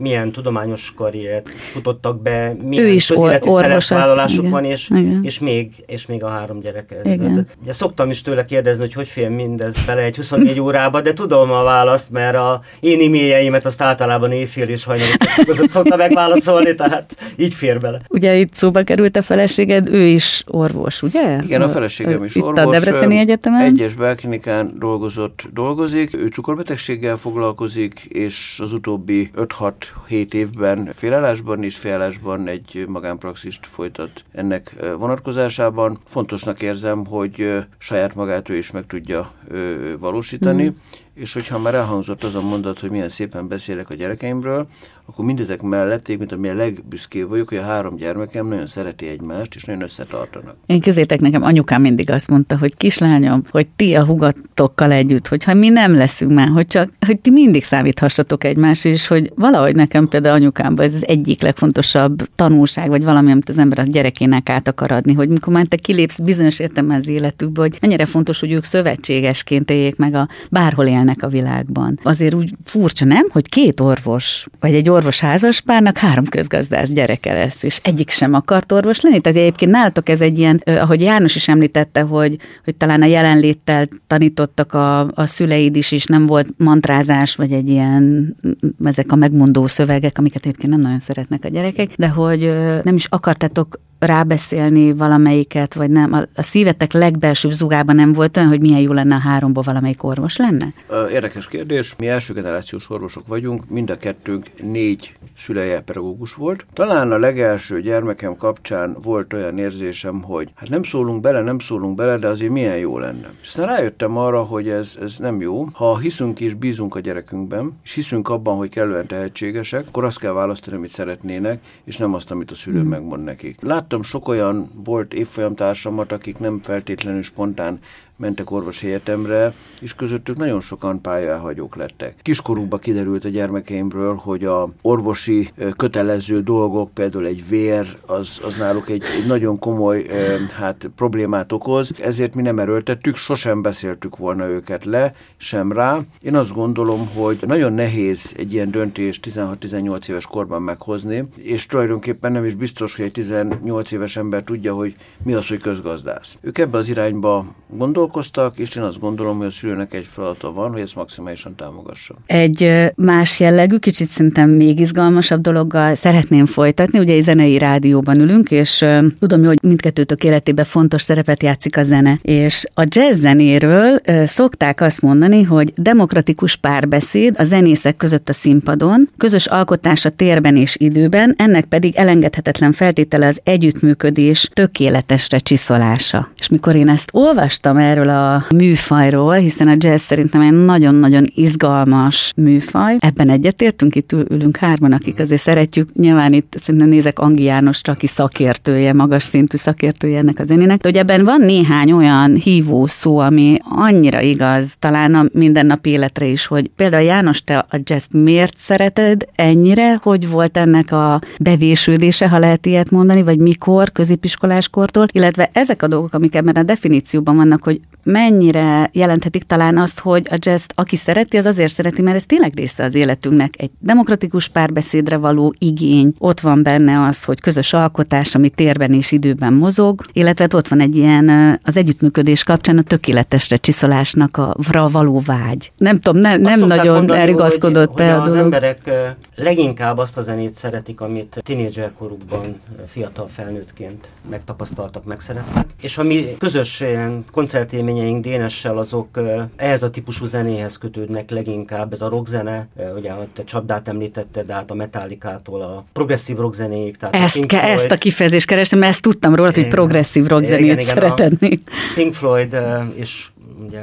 milyen tudományos karriert futottak be, milyen ő is or- orvos vállalásuk van, és, és, még, és még a három gyereke. Igen. Ugye szoktam is tőle kérdezni, hogy hogy fél mindez bele egy 24 órába, de tudom a választ, mert a én e-mailjeimet azt általában éjfél és hajnal között szokta megválaszolni, tehát így fér bele. Ugye itt szóba került a feleséged, ő is orvos, ugye? Igen, a feleségem is itt orvos. a Debreceni Egyetemen? Egyes belklinikán dolgozott, dolgozik, ő cukorbetegséggel foglalkozik, és az utóbbi 5-6 7 évben félállásban és félállásban egy magánpraxist folytat ennek vonatkozásában. Fontosnak érzem, hogy saját magát ő is meg tudja valósítani, mm. És hogyha már elhangzott az a mondat, hogy milyen szépen beszélek a gyerekeimről, akkor mindezek mellett, mint amilyen legbüszkébb vagyok, hogy a három gyermekem nagyon szereti egymást, és nagyon összetartanak. Én közétek nekem anyukám mindig azt mondta, hogy kislányom, hogy ti a hugatokkal együtt, hogyha mi nem leszünk már, hogy csak, hogy ti mindig számíthassatok egymás, és hogy valahogy nekem például anyukámban ez az egyik legfontosabb tanulság, vagy valami, amit az ember a gyerekének át akar adni, hogy mikor már te kilépsz bizonyos értelemben az életükbe, hogy mennyire fontos, hogy ők szövetségesként éljék meg a bárhol élnek a világban. Azért úgy furcsa, nem, hogy két orvos, vagy egy orvos házaspárnak három közgazdász gyereke lesz, és egyik sem akart orvos lenni. Tehát egyébként nálatok ez egy ilyen, ahogy János is említette, hogy, hogy talán a jelenléttel tanítottak a, a szüleid is, és nem volt mantrázás, vagy egy ilyen, ezek a megmondó szövegek, amiket egyébként nem nagyon szeretnek a gyerekek, de hogy nem is akartatok rábeszélni valamelyiket, vagy nem? A, a szívetek legbelsőbb zugában nem volt olyan, hogy milyen jó lenne a háromból valamelyik orvos lenne? Érdekes kérdés. Mi első generációs orvosok vagyunk, mind a kettőnk négy szüleje pedagógus volt. Talán a legelső gyermekem kapcsán volt olyan érzésem, hogy hát nem szólunk bele, nem szólunk bele, de azért milyen jó lenne. És aztán rájöttem arra, hogy ez, ez nem jó. Ha hiszünk és bízunk a gyerekünkben, és hiszünk abban, hogy kellően tehetségesek, akkor azt kell választani, amit szeretnének, és nem azt, amit a szülő mm. megmond nekik. Lát láttam sok olyan volt évfolyamtársamat, akik nem feltétlenül spontán mentek orvosi egyetemre, és közöttük nagyon sokan pályahagyók lettek. Kiskorúba kiderült a gyermekeimről, hogy a orvosi kötelező dolgok, például egy vér, az, az náluk egy, egy nagyon komoly hát, problémát okoz, ezért mi nem erőltettük, sosem beszéltük volna őket le, sem rá. Én azt gondolom, hogy nagyon nehéz egy ilyen döntést 16-18 éves korban meghozni, és tulajdonképpen nem is biztos, hogy egy 18 éves ember tudja, hogy mi az, hogy közgazdász. Ők ebbe az irányba gondol gondolkoztak, és én azt gondolom, hogy a szülőnek egy feladata van, hogy ezt maximálisan támogassa. Egy más jellegű, kicsit szerintem még izgalmasabb dologgal szeretném folytatni. Ugye egy zenei rádióban ülünk, és tudom, hogy mindkettőtök életében fontos szerepet játszik a zene. És a jazz zenéről szokták azt mondani, hogy demokratikus párbeszéd a zenészek között a színpadon, közös alkotás a térben és időben, ennek pedig elengedhetetlen feltétele az együttműködés tökéletesre csiszolása. És mikor én ezt olvastam erről, erről a műfajról, hiszen a jazz szerintem egy nagyon-nagyon izgalmas műfaj. Ebben egyetértünk, itt ülünk hárman, akik azért szeretjük. Nyilván itt szerintem nézek Angi Jánosra, aki szakértője, magas szintű szakértője ennek a zenének. De hogy ebben van néhány olyan hívó szó, ami annyira igaz, talán a mindennapi életre is, hogy például János, te a jazz miért szereted ennyire, hogy volt ennek a bevésődése, ha lehet ilyet mondani, vagy mikor, középiskolás kortól, illetve ezek a dolgok, amik ebben a definícióban vannak, hogy mennyire jelenthetik talán azt, hogy a jazz aki szereti, az azért szereti, mert ez tényleg része az életünknek. Egy demokratikus párbeszédre való igény, ott van benne az, hogy közös alkotás, ami térben és időben mozog, illetve ott van egy ilyen az együttműködés kapcsán a tökéletesre csiszolásnak a való vágy. Nem tudom, ne, nem nagyon mondani, elrigaszkodott hogy, hogy az emberek leginkább azt a zenét szeretik, amit tínédzserkorukban, fiatal felnőttként megtapasztaltak, megszerettek. És a mi közös ilyen koncertélményeink Dénessel azok ehhez a típusú zenéhez kötődnek leginkább. Ez a rockzene, ugye a csapdát említetted, de hát a metallikától a progresszív rockzenéig. Tehát ezt, a ke, ezt a kifejezést keresem, mert ezt tudtam róla, hogy progresszív rockzenét igen, igen, szereted még. Pink Floyd és ugye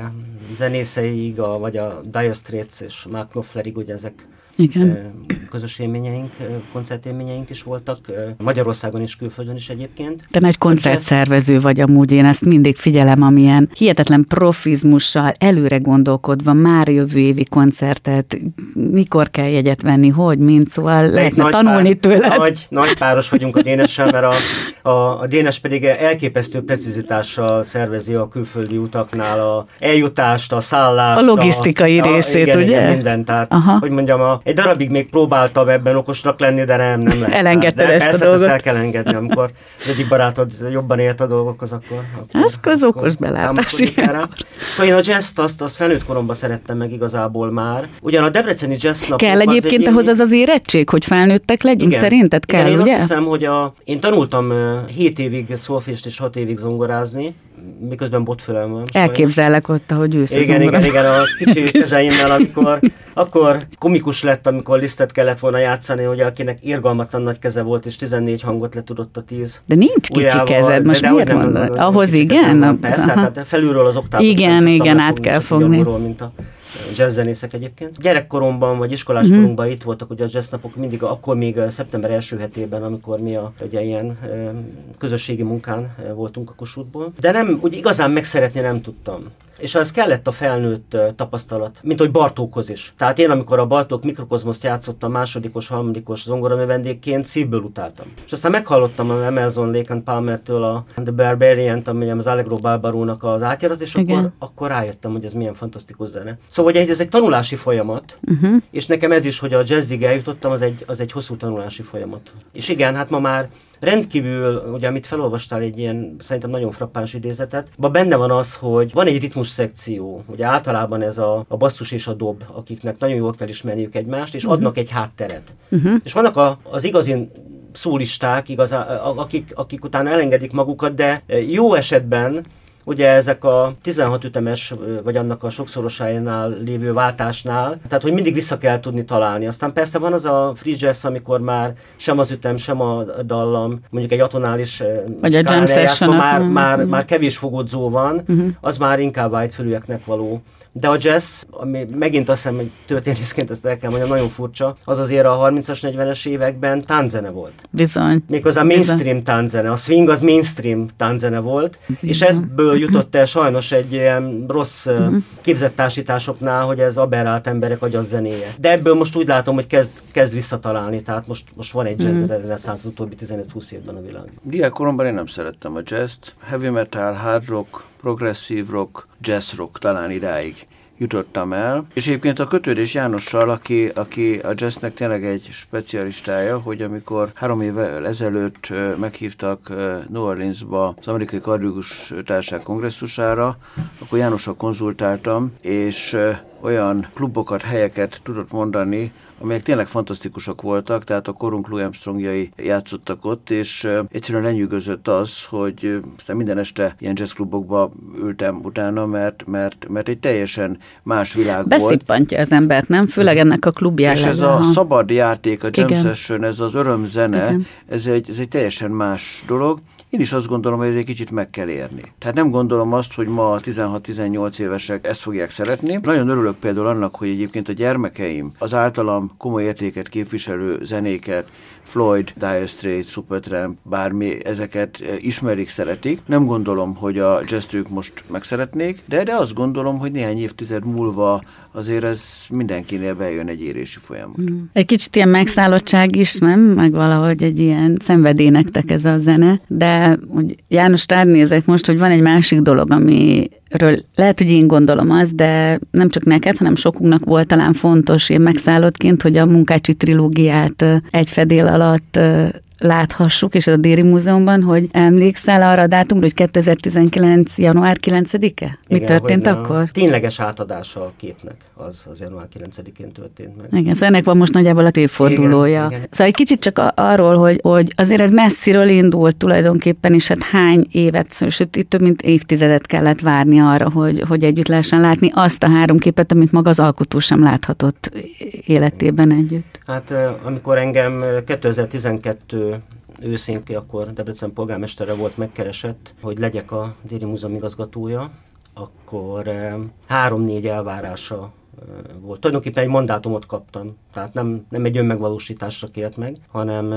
zenészeig, a, vagy a Dire Straits és Mark Knopflerig, ugye ezek igen. közös élményeink, koncertélményeink is voltak, Magyarországon és külföldön is egyébként. Te nagy koncertszervező vagy amúgy, én ezt mindig figyelem, amilyen hihetetlen profizmussal, előre gondolkodva, már jövő évi koncertet, mikor kell jegyet venni, hogy, mint, szóval lehetne nagy tanulni pár, tőle. Nagy, nagy páros vagyunk a Dénessel, mert a, a, a Dénes pedig elképesztő precizitással szervezi a külföldi utaknál a eljutást, a szállást. A logisztikai a, részét, a, igen, ugye? Igen, minden, tehát, Aha. hogy mondjam, a, egy darabig még próbáltam ebben okosnak lenni, de nem, nem lehet. Elengedted de ezt persze, a dolgot. Ezt el kell engedni, amikor az egyik barátod jobban ért a dolgokhoz, akkor... akkor Ez közokos belátás. Szóval én a jazz azt, azt felnőtt koromban szerettem meg igazából már. Ugyan a Debreceni jazz Kell egyébként egy ahhoz az az érettség, hogy felnőttek legyünk, igen. szerinted kell, igen, én ugye? azt hiszem, hogy a, én tanultam uh, 7 évig szolfést és 6 évig zongorázni, miközben botfülem van. Elképzellek ott, ahogy ülsz Igen, igen, igen, a kicsi kezeimmel, amikor akkor komikus lett, amikor lisztet kellett volna játszani, hogy akinek irgalmatlan nagy keze volt, és 14 hangot le tudott a 10. De nincs kicsi kezed, most de, miért mondod? Ahhoz igen? Persze, tehát felülről az oktávot. Igen, igen, át kell fogni. Mint a jazzzenészek egyébként. Gyerekkoromban vagy iskolás uh-huh. korunkban itt voltak ugye a jazznapok mindig, akkor még szeptember első hetében, amikor mi a, ugye ilyen közösségi munkán voltunk a Kossuthból. De nem, úgy igazán megszeretni nem tudtam. És az kellett a felnőtt tapasztalat, mint hogy Bartókhoz is. Tehát én, amikor a Bartók mikrokozmoszt játszottam másodikos, harmadikos zongoranövendékként, szívből utáltam. És aztán meghallottam az Emerson Lake and Palmer-től a The Barbarian-t, ami az Allegro Barbarónak az átjárat, és akkor, akkor rájöttem, hogy ez milyen fantasztikus zene. Szóval hogy ez egy tanulási folyamat, uh-huh. és nekem ez is, hogy a jazzig eljutottam, az egy, az egy hosszú tanulási folyamat. És igen, hát ma már rendkívül, ugye amit felolvastál egy ilyen szerintem nagyon frappáns idézetet, abban benne van az, hogy van egy ritmus szekció, ugye általában ez a, a basszus és a dob, akiknek nagyon jól kell ismerniük egymást, és uh-huh. adnak egy hátteret. Uh-huh. És vannak a, az igazi szólisták, igazán, akik, akik utána elengedik magukat, de jó esetben Ugye ezek a 16 ütemes, vagy annak a sokszorosáinál lévő váltásnál, tehát hogy mindig vissza kell tudni találni. Aztán persze van az a free jazz, amikor már sem az ütem, sem a dallam, mondjuk egy atonális vagy a jam már, már, már kevés fogodzó van, uh-huh. az már inkább white való. De a jazz, ami megint azt hiszem, hogy történészként ezt el kell mondjam, nagyon furcsa, az azért a 30-as, 40-es években táncene volt. Bizony. Méghozzá mainstream táncene. A swing az mainstream táncene volt, Bizony. és ebből jutott el sajnos egy ilyen rossz uh-huh. képzett társításoknál, hogy ez aberrált emberek agyas zenéje. De ebből most úgy látom, hogy kezd, kezd visszatalálni, tehát most, most van egy jazz uh-huh. reneszánsz az utóbbi 15-20 évben a világ. Diákoromban én nem szerettem a jazz heavy metal, hard rock, progresszív rock, jazz rock talán idáig jutottam el. És egyébként a kötődés Jánossal, aki, aki a jazznek tényleg egy specialistája, hogy amikor három évvel ezelőtt meghívtak New Orleansba az amerikai kardiológus társaság kongresszusára, akkor Jánossal konzultáltam, és olyan klubokat, helyeket tudott mondani, amelyek tényleg fantasztikusak voltak, tehát a korunk Louis Armstrongjai játszottak ott, és egyszerűen lenyűgözött az, hogy aztán minden este ilyen jazzklubokba ültem utána, mert, mert, mert egy teljesen más világ Beszippantja volt. Beszippantja az embert, nem? Főleg ennek a klub És ez a szabad játék, a jam Igen. session, ez az örömzene, ez egy, ez egy teljesen más dolog, én is azt gondolom, hogy ez egy kicsit meg kell érni. Tehát nem gondolom azt, hogy ma a 16-18 évesek ezt fogják szeretni. Nagyon örülök például annak, hogy egyébként a gyermekeim az általam komoly értéket képviselő zenéket, Floyd, Dire Straits, Supertramp, bármi, ezeket eh, ismerik, szeretik. Nem gondolom, hogy a jazz most megszeretnék, de, de azt gondolom, hogy néhány évtized múlva azért ez mindenkinél bejön egy érési folyamat. Hmm. Egy kicsit ilyen megszállottság is, nem? Meg valahogy egy ilyen szenvedély nektek ez a zene. De úgy János, rád nézek most, hogy van egy másik dolog, ami ről lehet, hogy én gondolom az, de nem csak neked, hanem sokunknak volt talán fontos én megszállottként, hogy a munkácsi trilógiát egy fedél alatt láthassuk, és a Déri Múzeumban, hogy emlékszel arra a dátumra, hogy 2019. január 9-e? Mi Igen, történt akkor? Tényleges átadása a képnek, az, az január 9-én történt meg. Igen, szóval ennek van most nagyjából a évfordulója. Igen, igen. Szóval egy kicsit csak arról, hogy, hogy azért ez messziről indult tulajdonképpen, és hát hány évet, sőt itt több mint évtizedet kellett várni arra, hogy, hogy együtt lehessen látni azt a három képet, amit maga az alkotó sem láthatott életében együtt. Hát amikor engem 2012 őszén, akkor Debrecen polgármestere volt megkeresett, hogy legyek a Déri Múzeum igazgatója, akkor három-négy elvárása volt. Tulajdonképpen egy mandátumot kaptam, tehát nem, nem egy önmegvalósításra kért meg, hanem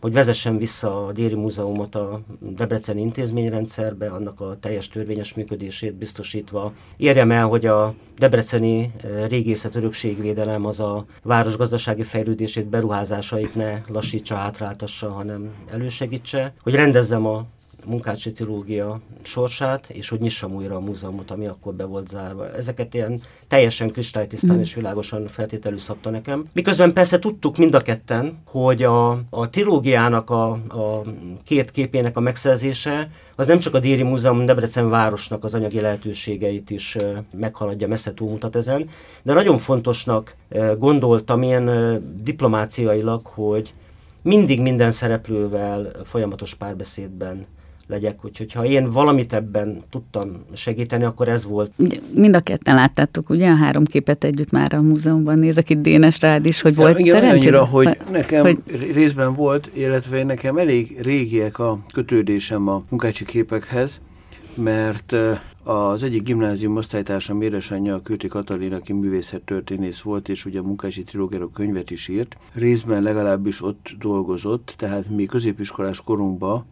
hogy vezessen vissza a Déri Múzeumot a Debreceni intézményrendszerbe, annak a teljes törvényes működését biztosítva. Érjem el, hogy a Debreceni régészet örökségvédelem az a városgazdasági fejlődését, beruházásait ne lassítsa, hátráltassa, hanem elősegítse. Hogy rendezzem a Munkácsi trilógia sorsát, és hogy nyissam újra a múzeumot, ami akkor be volt zárva. Ezeket ilyen teljesen kristálytisztán mm. és világosan feltételű szabta nekem. Miközben persze tudtuk mind a ketten, hogy a, a trilógiának a, a két képének a megszerzése az nem csak a Déri Múzeum Debrecen városnak az anyagi lehetőségeit is meghaladja, messze túlmutat ezen, de nagyon fontosnak gondoltam ilyen diplomáciailag, hogy mindig minden szereplővel folyamatos párbeszédben legyek, úgyhogy ha én valamit ebben tudtam segíteni, akkor ez volt. Mind a ketten láttátok, ugye a három képet együtt már a múzeumban nézek itt Dénes rád is, hogy volt ja? Annyira, hogy nekem hogy... részben volt, illetve nekem elég régiek a kötődésem a munkácsi képekhez, mert az egyik gimnázium osztálytársam édesanyja, a Kőti Katalin, aki művészettörténész volt, és ugye a munkási trilógiáról könyvet is írt. Részben legalábbis ott dolgozott, tehát mi középiskolás korunkban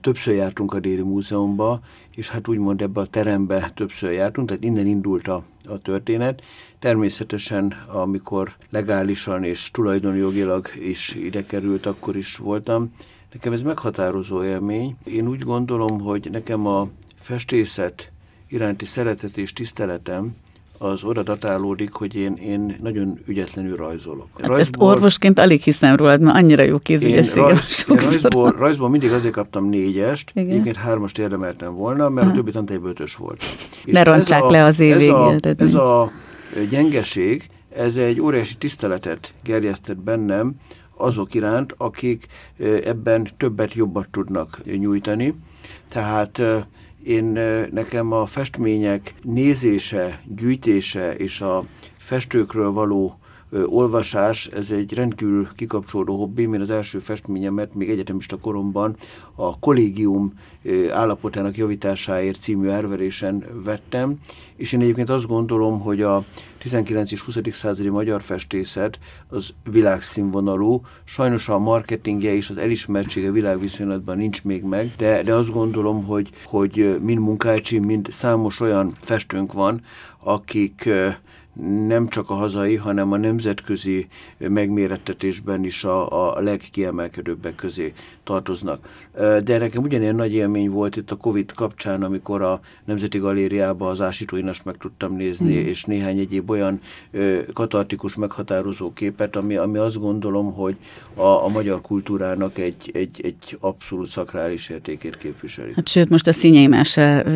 többször jártunk a Déri Múzeumba, és hát úgymond ebbe a terembe többször jártunk, tehát innen indult a, a történet. Természetesen, amikor legálisan és tulajdonjogilag is ide került, akkor is voltam. Nekem ez meghatározó élmény. Én úgy gondolom, hogy nekem a festészet iránti szeretet és tiszteletem az oda datálódik, hogy én, én nagyon ügyetlenül rajzolok. Hát rajzból, ezt orvosként alig hiszem rólad, mert annyira jó kézügyességem rajz, rajzból, rajzból mindig azért kaptam négyest, Igen. egyébként hármast érdemeltem volna, mert ha. a többi tantárgyban ötös volt. És ne rontsák a, le az év ez a, ez a gyengeség, ez egy óriási tiszteletet gerjesztett bennem azok iránt, akik ebben többet, jobbat tudnak nyújtani. Tehát én nekem a festmények nézése, gyűjtése és a festőkről való olvasás, ez egy rendkívül kikapcsolódó hobbi. Én az első festményemet még egyetemista koromban a kollégium állapotának javításáért című árverésen vettem, és én egyébként azt gondolom, hogy a 19. és 20. századi magyar festészet az világszínvonalú, sajnos a marketingje és az elismertsége világviszonylatban nincs még meg, de, de azt gondolom, hogy, hogy mind Munkácsi, mind számos olyan festőnk van, akik nem csak a hazai, hanem a nemzetközi megmérettetésben is a, a legkiemelkedőbbek közé tartoznak. De nekem ugyanilyen nagy élmény volt itt a Covid kapcsán, amikor a Nemzeti Galériába az ásítóinast meg tudtam nézni, mm. és néhány egyéb olyan katartikus, meghatározó képet, ami, ami azt gondolom, hogy a, a magyar kultúrának egy, egy, egy abszolút szakrális értékét képviseli. Hát sőt, most a Színyei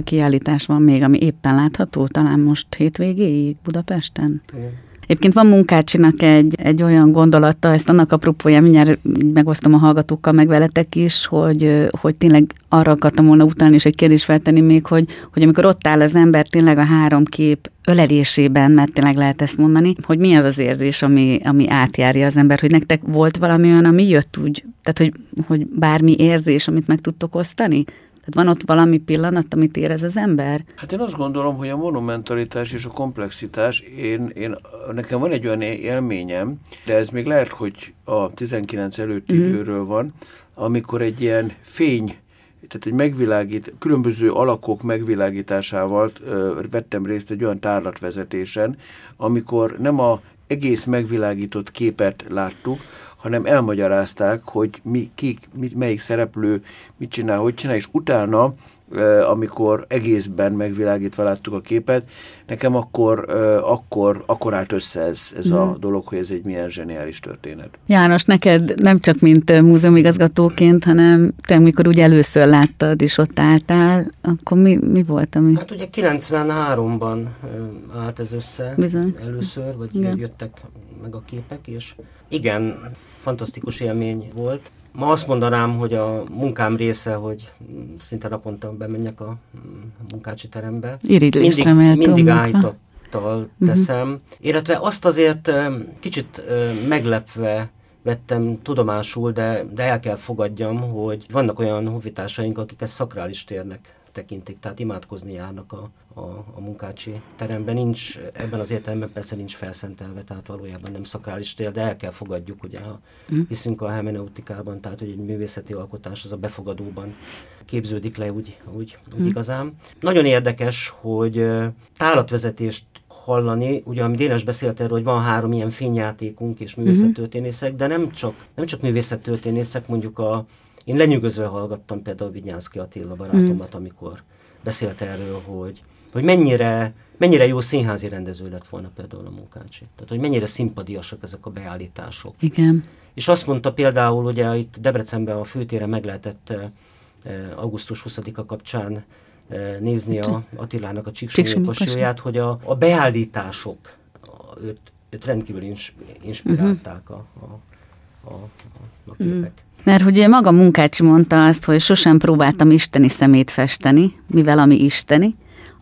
kiállítás van még, ami éppen látható, talán most hétvégéig Budapest Budapesten? Igen. Egyébként van Munkácsinak egy, egy olyan gondolata, ezt annak apropóján mindjárt megosztom a hallgatókkal, meg veletek is, hogy, hogy tényleg arra akartam volna utalni, és egy kérdést feltenni még, hogy, hogy amikor ott áll az ember tényleg a három kép ölelésében, mert tényleg lehet ezt mondani, hogy mi az az érzés, ami, ami átjárja az ember, hogy nektek volt valami olyan, ami jött úgy, tehát hogy, hogy bármi érzés, amit meg tudtok osztani? Tehát van ott valami pillanat, amit érez az ember? Hát én azt gondolom, hogy a monumentalitás és a komplexitás, én, én, nekem van egy olyan élményem, de ez még lehet, hogy a 19 előtti mm. időről van, amikor egy ilyen fény tehát egy megvilágít, különböző alakok megvilágításával ö, vettem részt egy olyan tárlatvezetésen, amikor nem a egész megvilágított képet láttuk, hanem elmagyarázták, hogy mi, ki, mi, melyik szereplő mit csinál, hogy csinál, és utána amikor egészben megvilágítva láttuk a képet, nekem akkor, akkor, akkor állt össze ez, ez a mhm. dolog, hogy ez egy milyen zseniális történet. János, neked nem csak mint múzeumigazgatóként, hanem te amikor úgy először láttad és ott álltál, akkor mi, mi volt, ami... Hát ugye 93-ban állt ez össze Bizony. először, vagy Igen. jöttek meg a képek, és igen, fantasztikus élmény volt. Ma azt mondanám, hogy a munkám része, hogy szinte naponta bemenjek a munkácsi terembe. Mindig, mindig állítattal mhm. teszem, uh-huh. illetve azt azért kicsit meglepve vettem tudomásul, de, de el kell fogadjam, hogy vannak olyan honfitársaink, akik ezt szakrális térnek tekintik, tehát imádkozni járnak a, a, a munkácsi teremben. Nincs, ebben az értelemben persze nincs felszentelve, tehát valójában nem szakrális tér, de el kell fogadjuk, ugye, ha mm. hiszünk a hermeneutikában, tehát hogy egy művészeti alkotás az a befogadóban képződik le úgy, úgy, úgy mm. igazán. Nagyon érdekes, hogy tálatvezetést hallani, ugye ami Dénes beszélt erről, hogy van három ilyen fényjátékunk és művészettörténészek, de nem csak, nem csak művészettörténészek, mondjuk a, én lenyűgözve hallgattam például Vigyánszki Attila barátomat, mm. amikor beszélt erről, hogy, hogy mennyire, mennyire jó színházi rendező lett volna például a munkácsi. Tehát, hogy mennyire szimpadiasak ezek a beállítások. Igen. És azt mondta például, ugye itt Debrecenben a főtéren meg lehetett augusztus 20-a kapcsán nézni a Attilának a Csíksonyi hogy a, a beállítások őt, őt rendkívül inspirálták uh-huh. a, a, a, a képek. Uh-huh. Mert hogy maga Munkácsi mondta azt, hogy sosem próbáltam isteni szemét festeni, mivel ami isteni,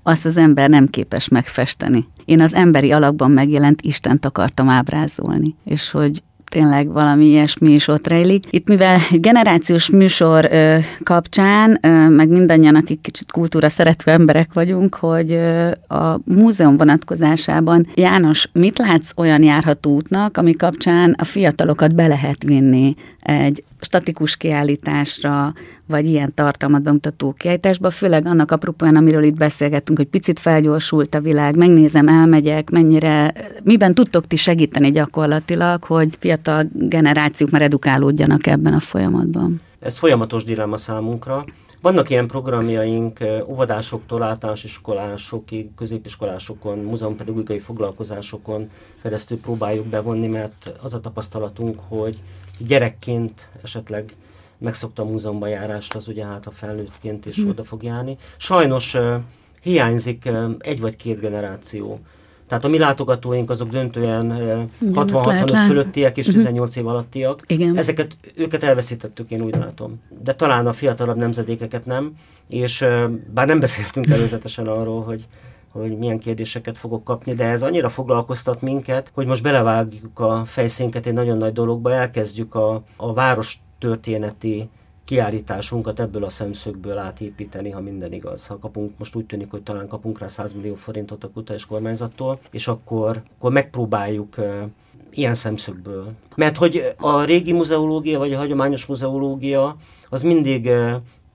azt az ember nem képes megfesteni. Én az emberi alakban megjelent Istent akartam ábrázolni, és hogy tényleg valami ilyesmi is ott rejlik. Itt mivel generációs műsor ö, kapcsán, ö, meg mindannyian, akik kicsit kultúra szerető emberek vagyunk, hogy ö, a múzeum vonatkozásában, János, mit látsz olyan járható útnak, ami kapcsán a fiatalokat be lehet vinni egy statikus kiállításra, vagy ilyen tartalmat bemutató kiállításba, főleg annak apropóan, amiről itt beszélgettünk, hogy picit felgyorsult a világ, megnézem, elmegyek, mennyire, miben tudtok ti segíteni gyakorlatilag, hogy fiatal generációk már edukálódjanak ebben a folyamatban? Ez folyamatos dilemma számunkra. Vannak ilyen programjaink óvodásoktól általános iskolásokig, középiskolásokon, múzeumpedagógiai foglalkozásokon keresztül próbáljuk bevonni, mert az a tapasztalatunk, hogy gyerekként esetleg megszokta a múzeumban járást, az ugye hát a felnőttként is hmm. oda fog járni. Sajnos uh, hiányzik uh, egy vagy két generáció. Tehát a mi látogatóink azok döntően uh, 60-65 fölöttiek és 18 mhm. év alattiak. Igen. Ezeket, őket elveszítettük, én úgy látom. De talán a fiatalabb nemzedékeket nem, és bár nem beszéltünk előzetesen arról, hogy hogy milyen kérdéseket fogok kapni, de ez annyira foglalkoztat minket, hogy most belevágjuk a fejszénket egy nagyon nagy dologba, elkezdjük a, a város történeti kiállításunkat ebből a szemszögből átépíteni, ha minden igaz. Ha kapunk, most úgy tűnik, hogy talán kapunk rá 100 millió forintot a kutatás kormányzattól, és akkor, akkor megpróbáljuk ilyen szemszögből. Mert hogy a régi muzeológia, vagy a hagyományos muzeológia, az mindig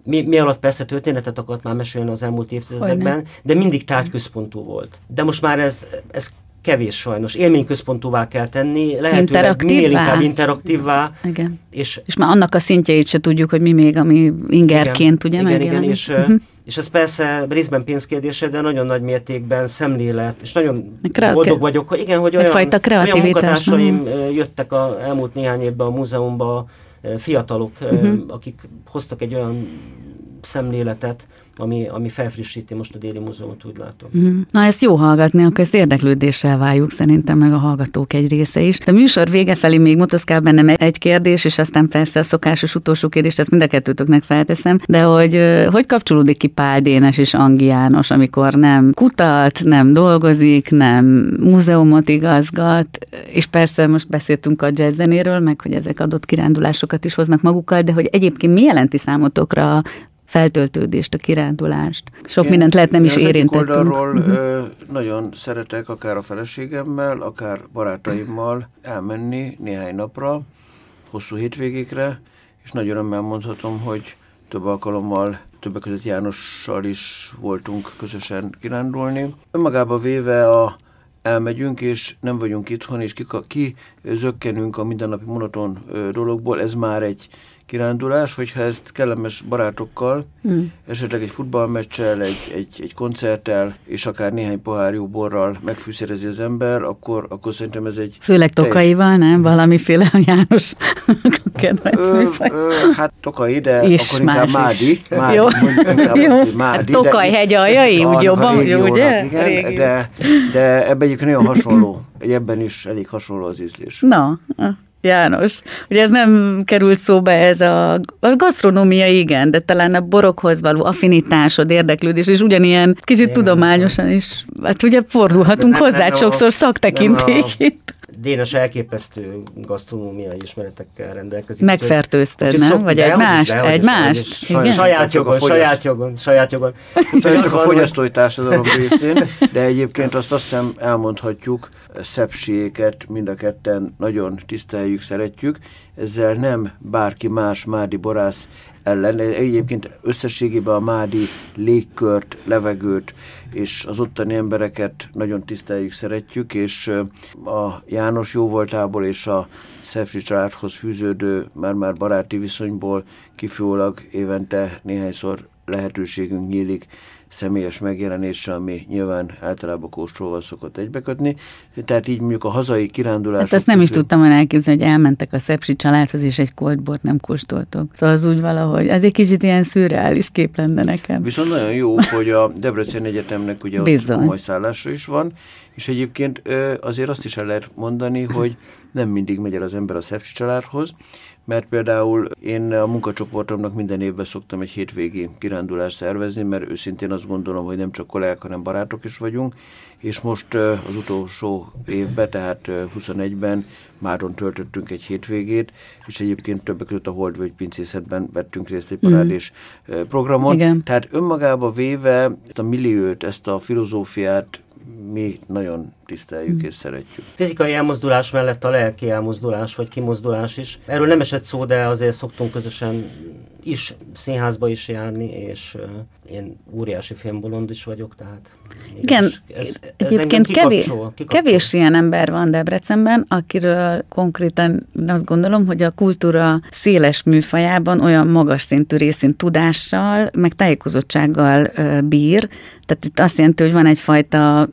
mi, mi alatt persze történetet akart már mesélni az elmúlt évtizedekben, Hogyne. de mindig tárgyközpontú volt. De most már ez, ez kevés sajnos. Élményközpontúvá kell tenni, lehetőleg minél inkább interaktívvá. Igen. És, és már annak a szintjeit se tudjuk, hogy mi még, ami ingerként igen, ugye igen, igen, és, uh-huh. és ez persze részben pénzkérdése, de nagyon nagy mértékben szemlélet, és nagyon Kreatív. boldog vagyok, hogy igen, hogy olyan, olyan munkatársaim uh-huh. jöttek a elmúlt néhány évben a múzeumba, fiatalok, uh-huh. akik hoztak egy olyan szemléletet, ami, ami felfrissíti most a Déli Múzeumot, úgy látom. Mm. Na ezt jó hallgatni, akkor ezt érdeklődéssel váljuk szerintem, meg a hallgatók egy része is. De a műsor vége felé még motoszkál bennem egy kérdés, és aztán persze a szokásos utolsó kérdést, ezt mind a kettőtöknek felteszem, de hogy hogy kapcsolódik ki Pál Dénes és Angi János, amikor nem kutat, nem dolgozik, nem múzeumot igazgat, és persze most beszéltünk a jazzzenéről, meg hogy ezek adott kirándulásokat is hoznak magukkal, de hogy egyébként mi jelenti számotokra feltöltődést, a kirándulást. Sok Igen, mindent lehet nem is érintettünk. oldalról uh-huh. nagyon szeretek akár a feleségemmel, akár barátaimmal elmenni néhány napra, hosszú hétvégékre, és nagy örömmel mondhatom, hogy több alkalommal, többek között Jánossal is voltunk közösen kirándulni. Önmagába véve a elmegyünk, és nem vagyunk itthon, és ki, ki zökkenünk a mindennapi monoton dologból, ez már egy kirándulás, hogyha ezt kellemes barátokkal, hmm. esetleg egy futballmeccsel, egy, egy, egy koncerttel, és akár néhány pohár jó borral megfűszerezi az ember, akkor, akkor szerintem ez egy... Főleg tokaival, nem? Valamiféle János kedvenc ö, ö, Hát tokai, de és akkor inkább Mádi. Mádi jó. Inkább jó. Mádi, hát Tokaj hegy aljai, úgy jobban, ugye? Igen, de, de ebben egyébként nagyon hasonló. Ebben is elég hasonló az ízlés. Na, János, ugye ez nem került szóba, ez a, a gasztronómia igen, de talán a borokhoz való affinitásod, érdeklődés, és ugyanilyen kicsit igen, tudományosan is, hát ugye fordulhatunk hozzá, sokszor szaktekintékét. Dénes elképesztő gasztronómiai ismeretekkel rendelkezik. Megfertőzted, nem? Vagy egy mást? Egy mást? Saját jogon, saját jogon, saját jogon. Csak a fogyasztói társadalom részén, de egyébként azt azt hiszem elmondhatjuk, szebbségeket mind a ketten nagyon tiszteljük, szeretjük. Ezzel nem bárki más mádi borász ellen. Egyébként összességében a mádi légkört, levegőt és az ottani embereket nagyon tiszteljük, szeretjük, és a János jóvoltából és a Szepsi családhoz fűződő már-már baráti viszonyból kifőleg évente néhányszor lehetőségünk nyílik személyes megjelenése, ami nyilván általában kóstolva szokott egybekötni. Tehát így mondjuk a hazai kirándulás. Hát ezt nem is tudtam volna elképzelni, hogy elmentek a Szepsi családhoz, és egy koltbort nem kóstoltok. Szóval az úgy valahogy, ez egy kicsit ilyen szürreális kép lenne nekem. Viszont nagyon jó, hogy a Debrecen Egyetemnek ugye Bizony. ott komoly szállása is van, és egyébként azért azt is el lehet mondani, hogy nem mindig megy el az ember a Szepsi családhoz, mert például én a munkacsoportomnak minden évben szoktam egy hétvégi kirándulást szervezni, mert őszintén azt gondolom, hogy nem csak kollégák, hanem barátok is vagyunk, és most az utolsó évben, tehát 21-ben máron töltöttünk egy hétvégét, és egyébként többek között a Holdvölgy pincészetben vettünk részt egy parádés mm. programon. Igen. Tehát önmagába véve ezt a milliót, ezt a filozófiát mi nagyon tiszteljük hmm. és szeretjük. Fizikai elmozdulás mellett a lelki elmozdulás vagy kimozdulás is. Erről nem esett szó, de azért szoktunk közösen is színházba is járni, és uh, én óriási filmbolond is vagyok, tehát igen, ez, ez egyébként kevés, kikapcsol. kevés ilyen ember van Debrecenben, akiről konkrétan azt gondolom, hogy a kultúra széles műfajában olyan magas szintű részint tudással, meg tájékozottsággal bír, tehát itt azt jelenti, hogy van egyfajta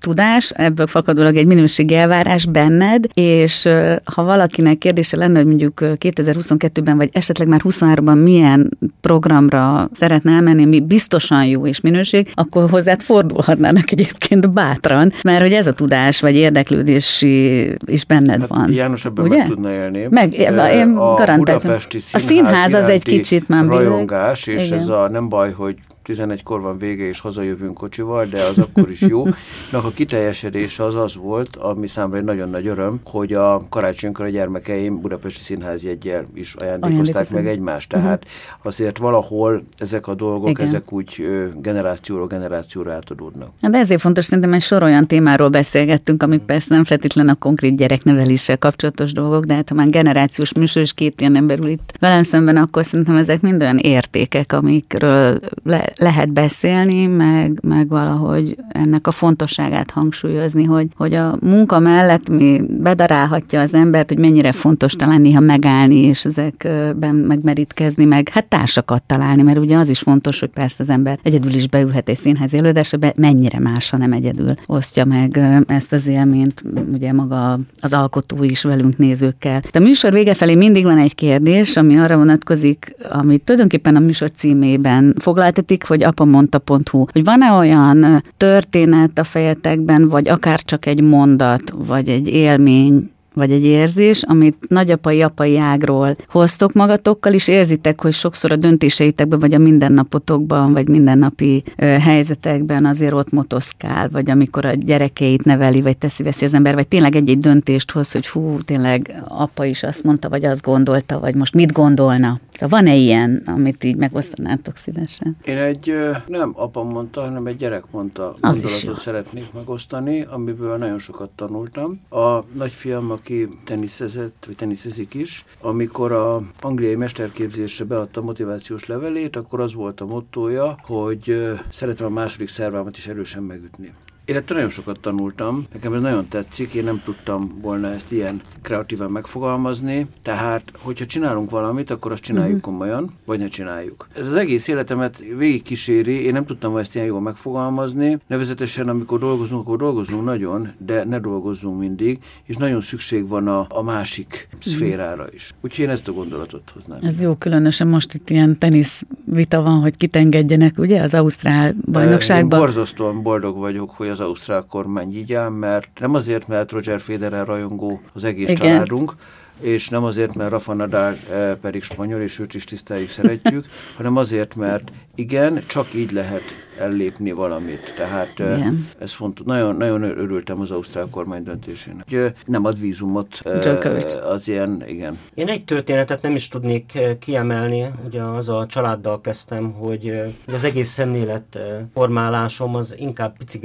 tudás, ebből fakadólag egy minőségi elvárás benned, és ha valakinek kérdése lenne, hogy mondjuk 2022-ben, vagy esetleg már 23-ban milyen programra szeretne elmenni, ami biztosan jó és minőség, akkor hozzád fordulhatnának egyébként bátran, mert hogy ez a tudás, vagy érdeklődési is benned hát van. János ebben ugye? meg tudna élni. Meg, én a garantáltam. A színház az egy kicsit már rajongás, és Igen. ez a nem baj, hogy 11-kor van vége, és hazajövünk kocsival, de az akkor is jó. Nak a kiteljesedése az az volt, ami számomra egy nagyon nagy öröm, hogy a karácsonykor a gyermekeim Budapesti Színház jegyel is ajándékozták meg egymást. Mhm. Tehát uh-huh. azért valahol ezek a dolgok, Igen. ezek úgy generációról generációra átadódnak. Hát de ezért fontos, szerintem egy sor olyan témáról beszélgettünk, amik persze nem feltétlen a konkrét gyerekneveléssel kapcsolatos dolgok, de hát ha már generációs műsor és két ilyen ember ül itt velem szemben, akkor szerintem ezek mind olyan értékek, amikről le, lehet beszélni, meg, meg valahogy ennek a fontosságát hangsúlyozni, hogy, hogy a munka mellett mi bedarálhatja az embert, hogy mennyire fontos talán néha megállni, és ezekben megmerítkezni, meg hát társakat találni, mert ugye az is fontos, hogy persze az ember egyedül is beülhet egy színház előadásba, mennyire más, ha nem egyedül osztja meg ezt az élményt, ugye maga az alkotó is velünk nézőkkel. De a műsor vége felé mindig van egy kérdés, ami arra vonatkozik, amit tulajdonképpen a műsor címében foglaltatik, hogy apamondta.hu, hogy van-e olyan történet a fejetekben, vagy akár csak egy mondat, vagy egy élmény, vagy egy érzés, amit nagyapai, apai ágról hoztok magatokkal, és érzitek, hogy sokszor a döntéseitekben, vagy a mindennapotokban, vagy mindennapi ö, helyzetekben azért ott motoszkál, vagy amikor a gyerekeit neveli, vagy teszi veszi az ember, vagy tényleg egy-egy döntést hoz, hogy fú, tényleg apa is azt mondta, vagy azt gondolta, vagy most mit gondolna. Szóval van-e ilyen, amit így megosztanátok szívesen? Én egy, nem apa mondta, hanem egy gyerek mondta, gondolatot szeretnék megosztani, amiből nagyon sokat tanultam. A nagyfiam, aki teniszezett, vagy teniszezik is, amikor a angliai mesterképzésre beadta motivációs levelét, akkor az volt a mottója, hogy szeretem a második szervámat is erősen megütni Én ettől nagyon sokat tanultam, nekem ez nagyon tetszik, én nem tudtam volna ezt ilyen kreatívan megfogalmazni, tehát hogyha csinálunk valamit, akkor azt csináljuk uh-huh. komolyan, vagy ne csináljuk. Ez az egész életemet végig kíséri, én nem tudtam ezt ilyen jól megfogalmazni, nevezetesen amikor dolgozunk, akkor dolgozunk nagyon, de ne dolgozzunk mindig, és nagyon szükség van a, a másik uh-huh. szférára is. Úgyhogy én ezt a gondolatot hoznám. Ez jó, különösen most itt ilyen tenisz vita van, hogy kitengedjenek, ugye, az Ausztrál bajnokságban. Én borzasztóan boldog vagyok, hogy az Ausztrál kormány így áll, mert nem azért, mert Roger Federer rajongó az egész Igen. családunk, és nem azért, mert Rafa Nadal eh, pedig spanyol, és őt is tiszteljük, szeretjük, hanem azért, mert igen, csak így lehet ellépni valamit. Tehát eh, igen. ez fontos. Nagyon, nagyon örültem az Ausztrál kormány döntésének. Hogy nem ad vízumot eh, az ilyen, igen. Én egy történetet nem is tudnék kiemelni, ugye az a családdal kezdtem, hogy az egész szemlélet formálásom az inkább pici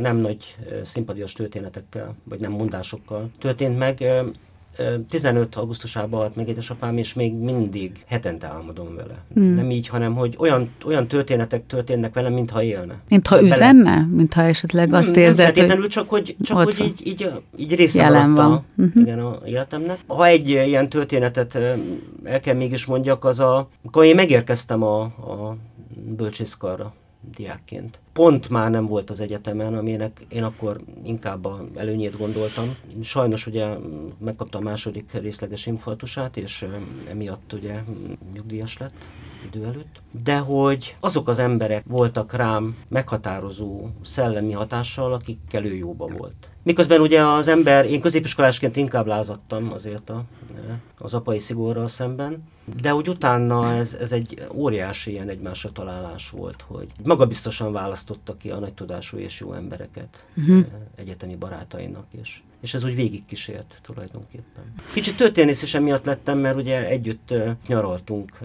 nem nagy szimpadias történetekkel, vagy nem mondásokkal történt meg. 15 augusztusában halt meg édesapám, és még mindig hetente álmodom vele. Hmm. Nem így, hanem hogy olyan, olyan történetek történnek velem, mintha élne. Mintha üzenne? Mintha esetleg azt nem, érzed, nem hogy... csak hogy, csak hogy így, így, így része Jelen van. A, uh-huh. igen, a életemnek. Ha egy ilyen történetet el kell mégis mondjak, az a, amikor én megérkeztem a, a bölcsészkarra, diákként. Pont már nem volt az egyetemen, aminek én akkor inkább a előnyét gondoltam. Sajnos ugye megkapta a második részleges infarktusát, és emiatt ugye nyugdíjas lett idő előtt, de hogy azok az emberek voltak rám meghatározó szellemi hatással, akikkel ő jóba volt. Miközben ugye az ember, én középiskolásként inkább lázadtam azért a, az apai szigorral szemben, de úgy utána ez, ez egy óriási ilyen egymásra találás volt, hogy magabiztosan választotta ki a nagy tudású és jó embereket uh-huh. egyetemi barátainak, és, és ez úgy végigkísért tulajdonképpen. Kicsit történész is emiatt lettem, mert ugye együtt nyaraltunk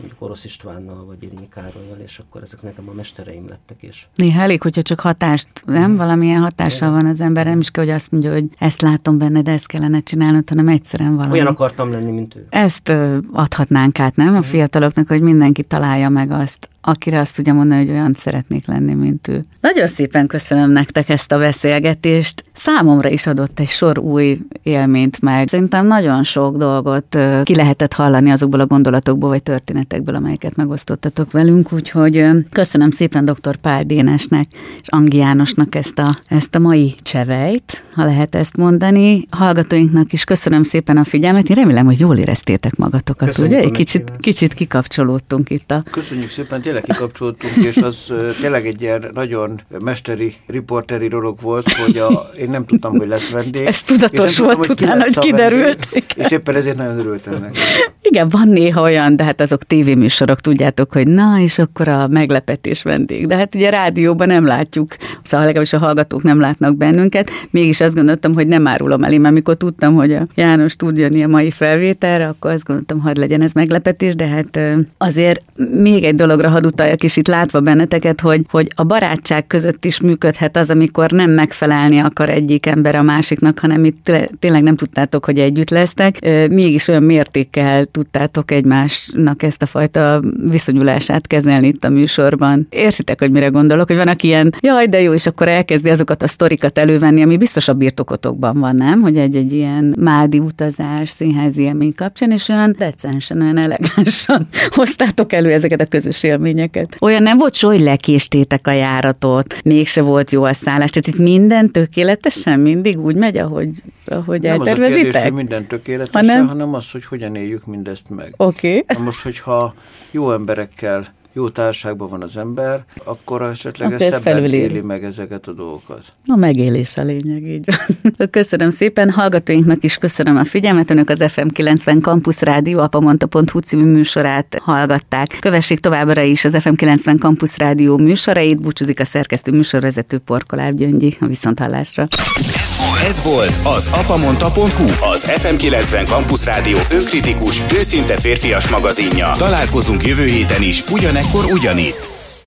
mondjuk Orosz Istvánnal, vagy Irényi Károlyal, és akkor ezek nekem a mestereim lettek is. Néha elég, hogyha csak hatást, nem? Valamilyen hatással van az ember, nem is kell, hogy azt mondja, hogy ezt látom benne, de ezt kellene csinálnod, hanem egyszerűen valami. Olyan akartam lenni, mint ő. Ezt adhatnánk át, nem? A fiataloknak, hogy mindenki találja meg azt, akire azt tudja mondani, hogy olyan szeretnék lenni, mint ő. Nagyon szépen köszönöm nektek ezt a beszélgetést. Számomra is adott egy sor új élményt meg. Szerintem nagyon sok dolgot ki lehetett hallani azokból a gondolatokból vagy történetekből, amelyeket megosztottatok velünk, úgyhogy köszönöm szépen dr. Pál Dénesnek és Angi Jánosnak ezt a, ezt a mai csevejt, ha lehet ezt mondani. Hallgatóinknak is köszönöm szépen a figyelmet. Én remélem, hogy jól éreztétek magatokat, Köszönjük ugye? Egy kicsit, kicsit kikapcsolódtunk itt a... Köszönjük szépen, tényleg kikapcsolódtunk, és az tényleg egy ilyen nagyon mesteri, riporteri dolog volt, hogy a, én nem tudtam, hogy lesz vendég. Ez tudatos volt tudtam, hogy utána, hogy kiderült. Vendég, és éppen ezért nagyon örültem neki. Igen, van néha olyan, de hát azok tévéműsorok, tudjátok, hogy na, és akkor a meglepetés vendég. De hát ugye rádióban nem látjuk, szóval legalábbis a hallgatók nem látnak bennünket. Mégis azt gondoltam, hogy nem árulom el, mert amikor tudtam, hogy a János tud jönni a mai felvételre, akkor azt gondoltam, hogy legyen ez meglepetés, de hát azért még egy dologra hadd utaljak, és itt látva benneteket, hogy, hogy a barátság között is működhet az, amikor nem megfelelni akar egyik ember a másiknak, hanem itt tényleg nem tudtátok, hogy együtt lesztek, mégis olyan mértékkel tudtátok egymásnak ezt a fajta viszonyulását kezelni itt a műsorban. Érzitek, hogy mire gondolok, hogy van, aki ilyen, jaj, de jó, és akkor elkezdi azokat a sztorikat elővenni, ami biztos a birtokotokban van, nem? Hogy egy-egy ilyen mádi utazás, színházi élmény kapcsán, és olyan decensen, olyan elegánsan hoztátok elő ezeket a közös élményeket. Olyan nem volt hogy lekéstétek a járatot, mégse volt jó a szállás, tehát itt minden tökéletesen mindig úgy megy, ahogy, ahogy nem eltervezitek? Az a kérdés, minden tökéletesen, hanem, hanem az, hogy hogyan éljük mindezt meg. Oké. Okay. most, hogyha jó emberekkel jó társágban van az ember, akkor esetleg akkor ez szebben éli meg ezeket a dolgokat. A megélés a lényeg, így. Köszönöm szépen, hallgatóinknak is köszönöm a figyelmet. Önök az FM90 Campus Rádió apamonta.hu című műsorát hallgatták. Kövessék továbbra is az FM90 Campus Rádió műsorait. Búcsúzik a szerkesztő műsorvezető Porkoláb Gyöngyi a viszonthallásra. Ez volt az apamonta.hu, az FM90 Campus Rádió önkritikus, őszinte férfias magazinja. Találkozunk jövő héten is, ugyanekkor ugyanitt.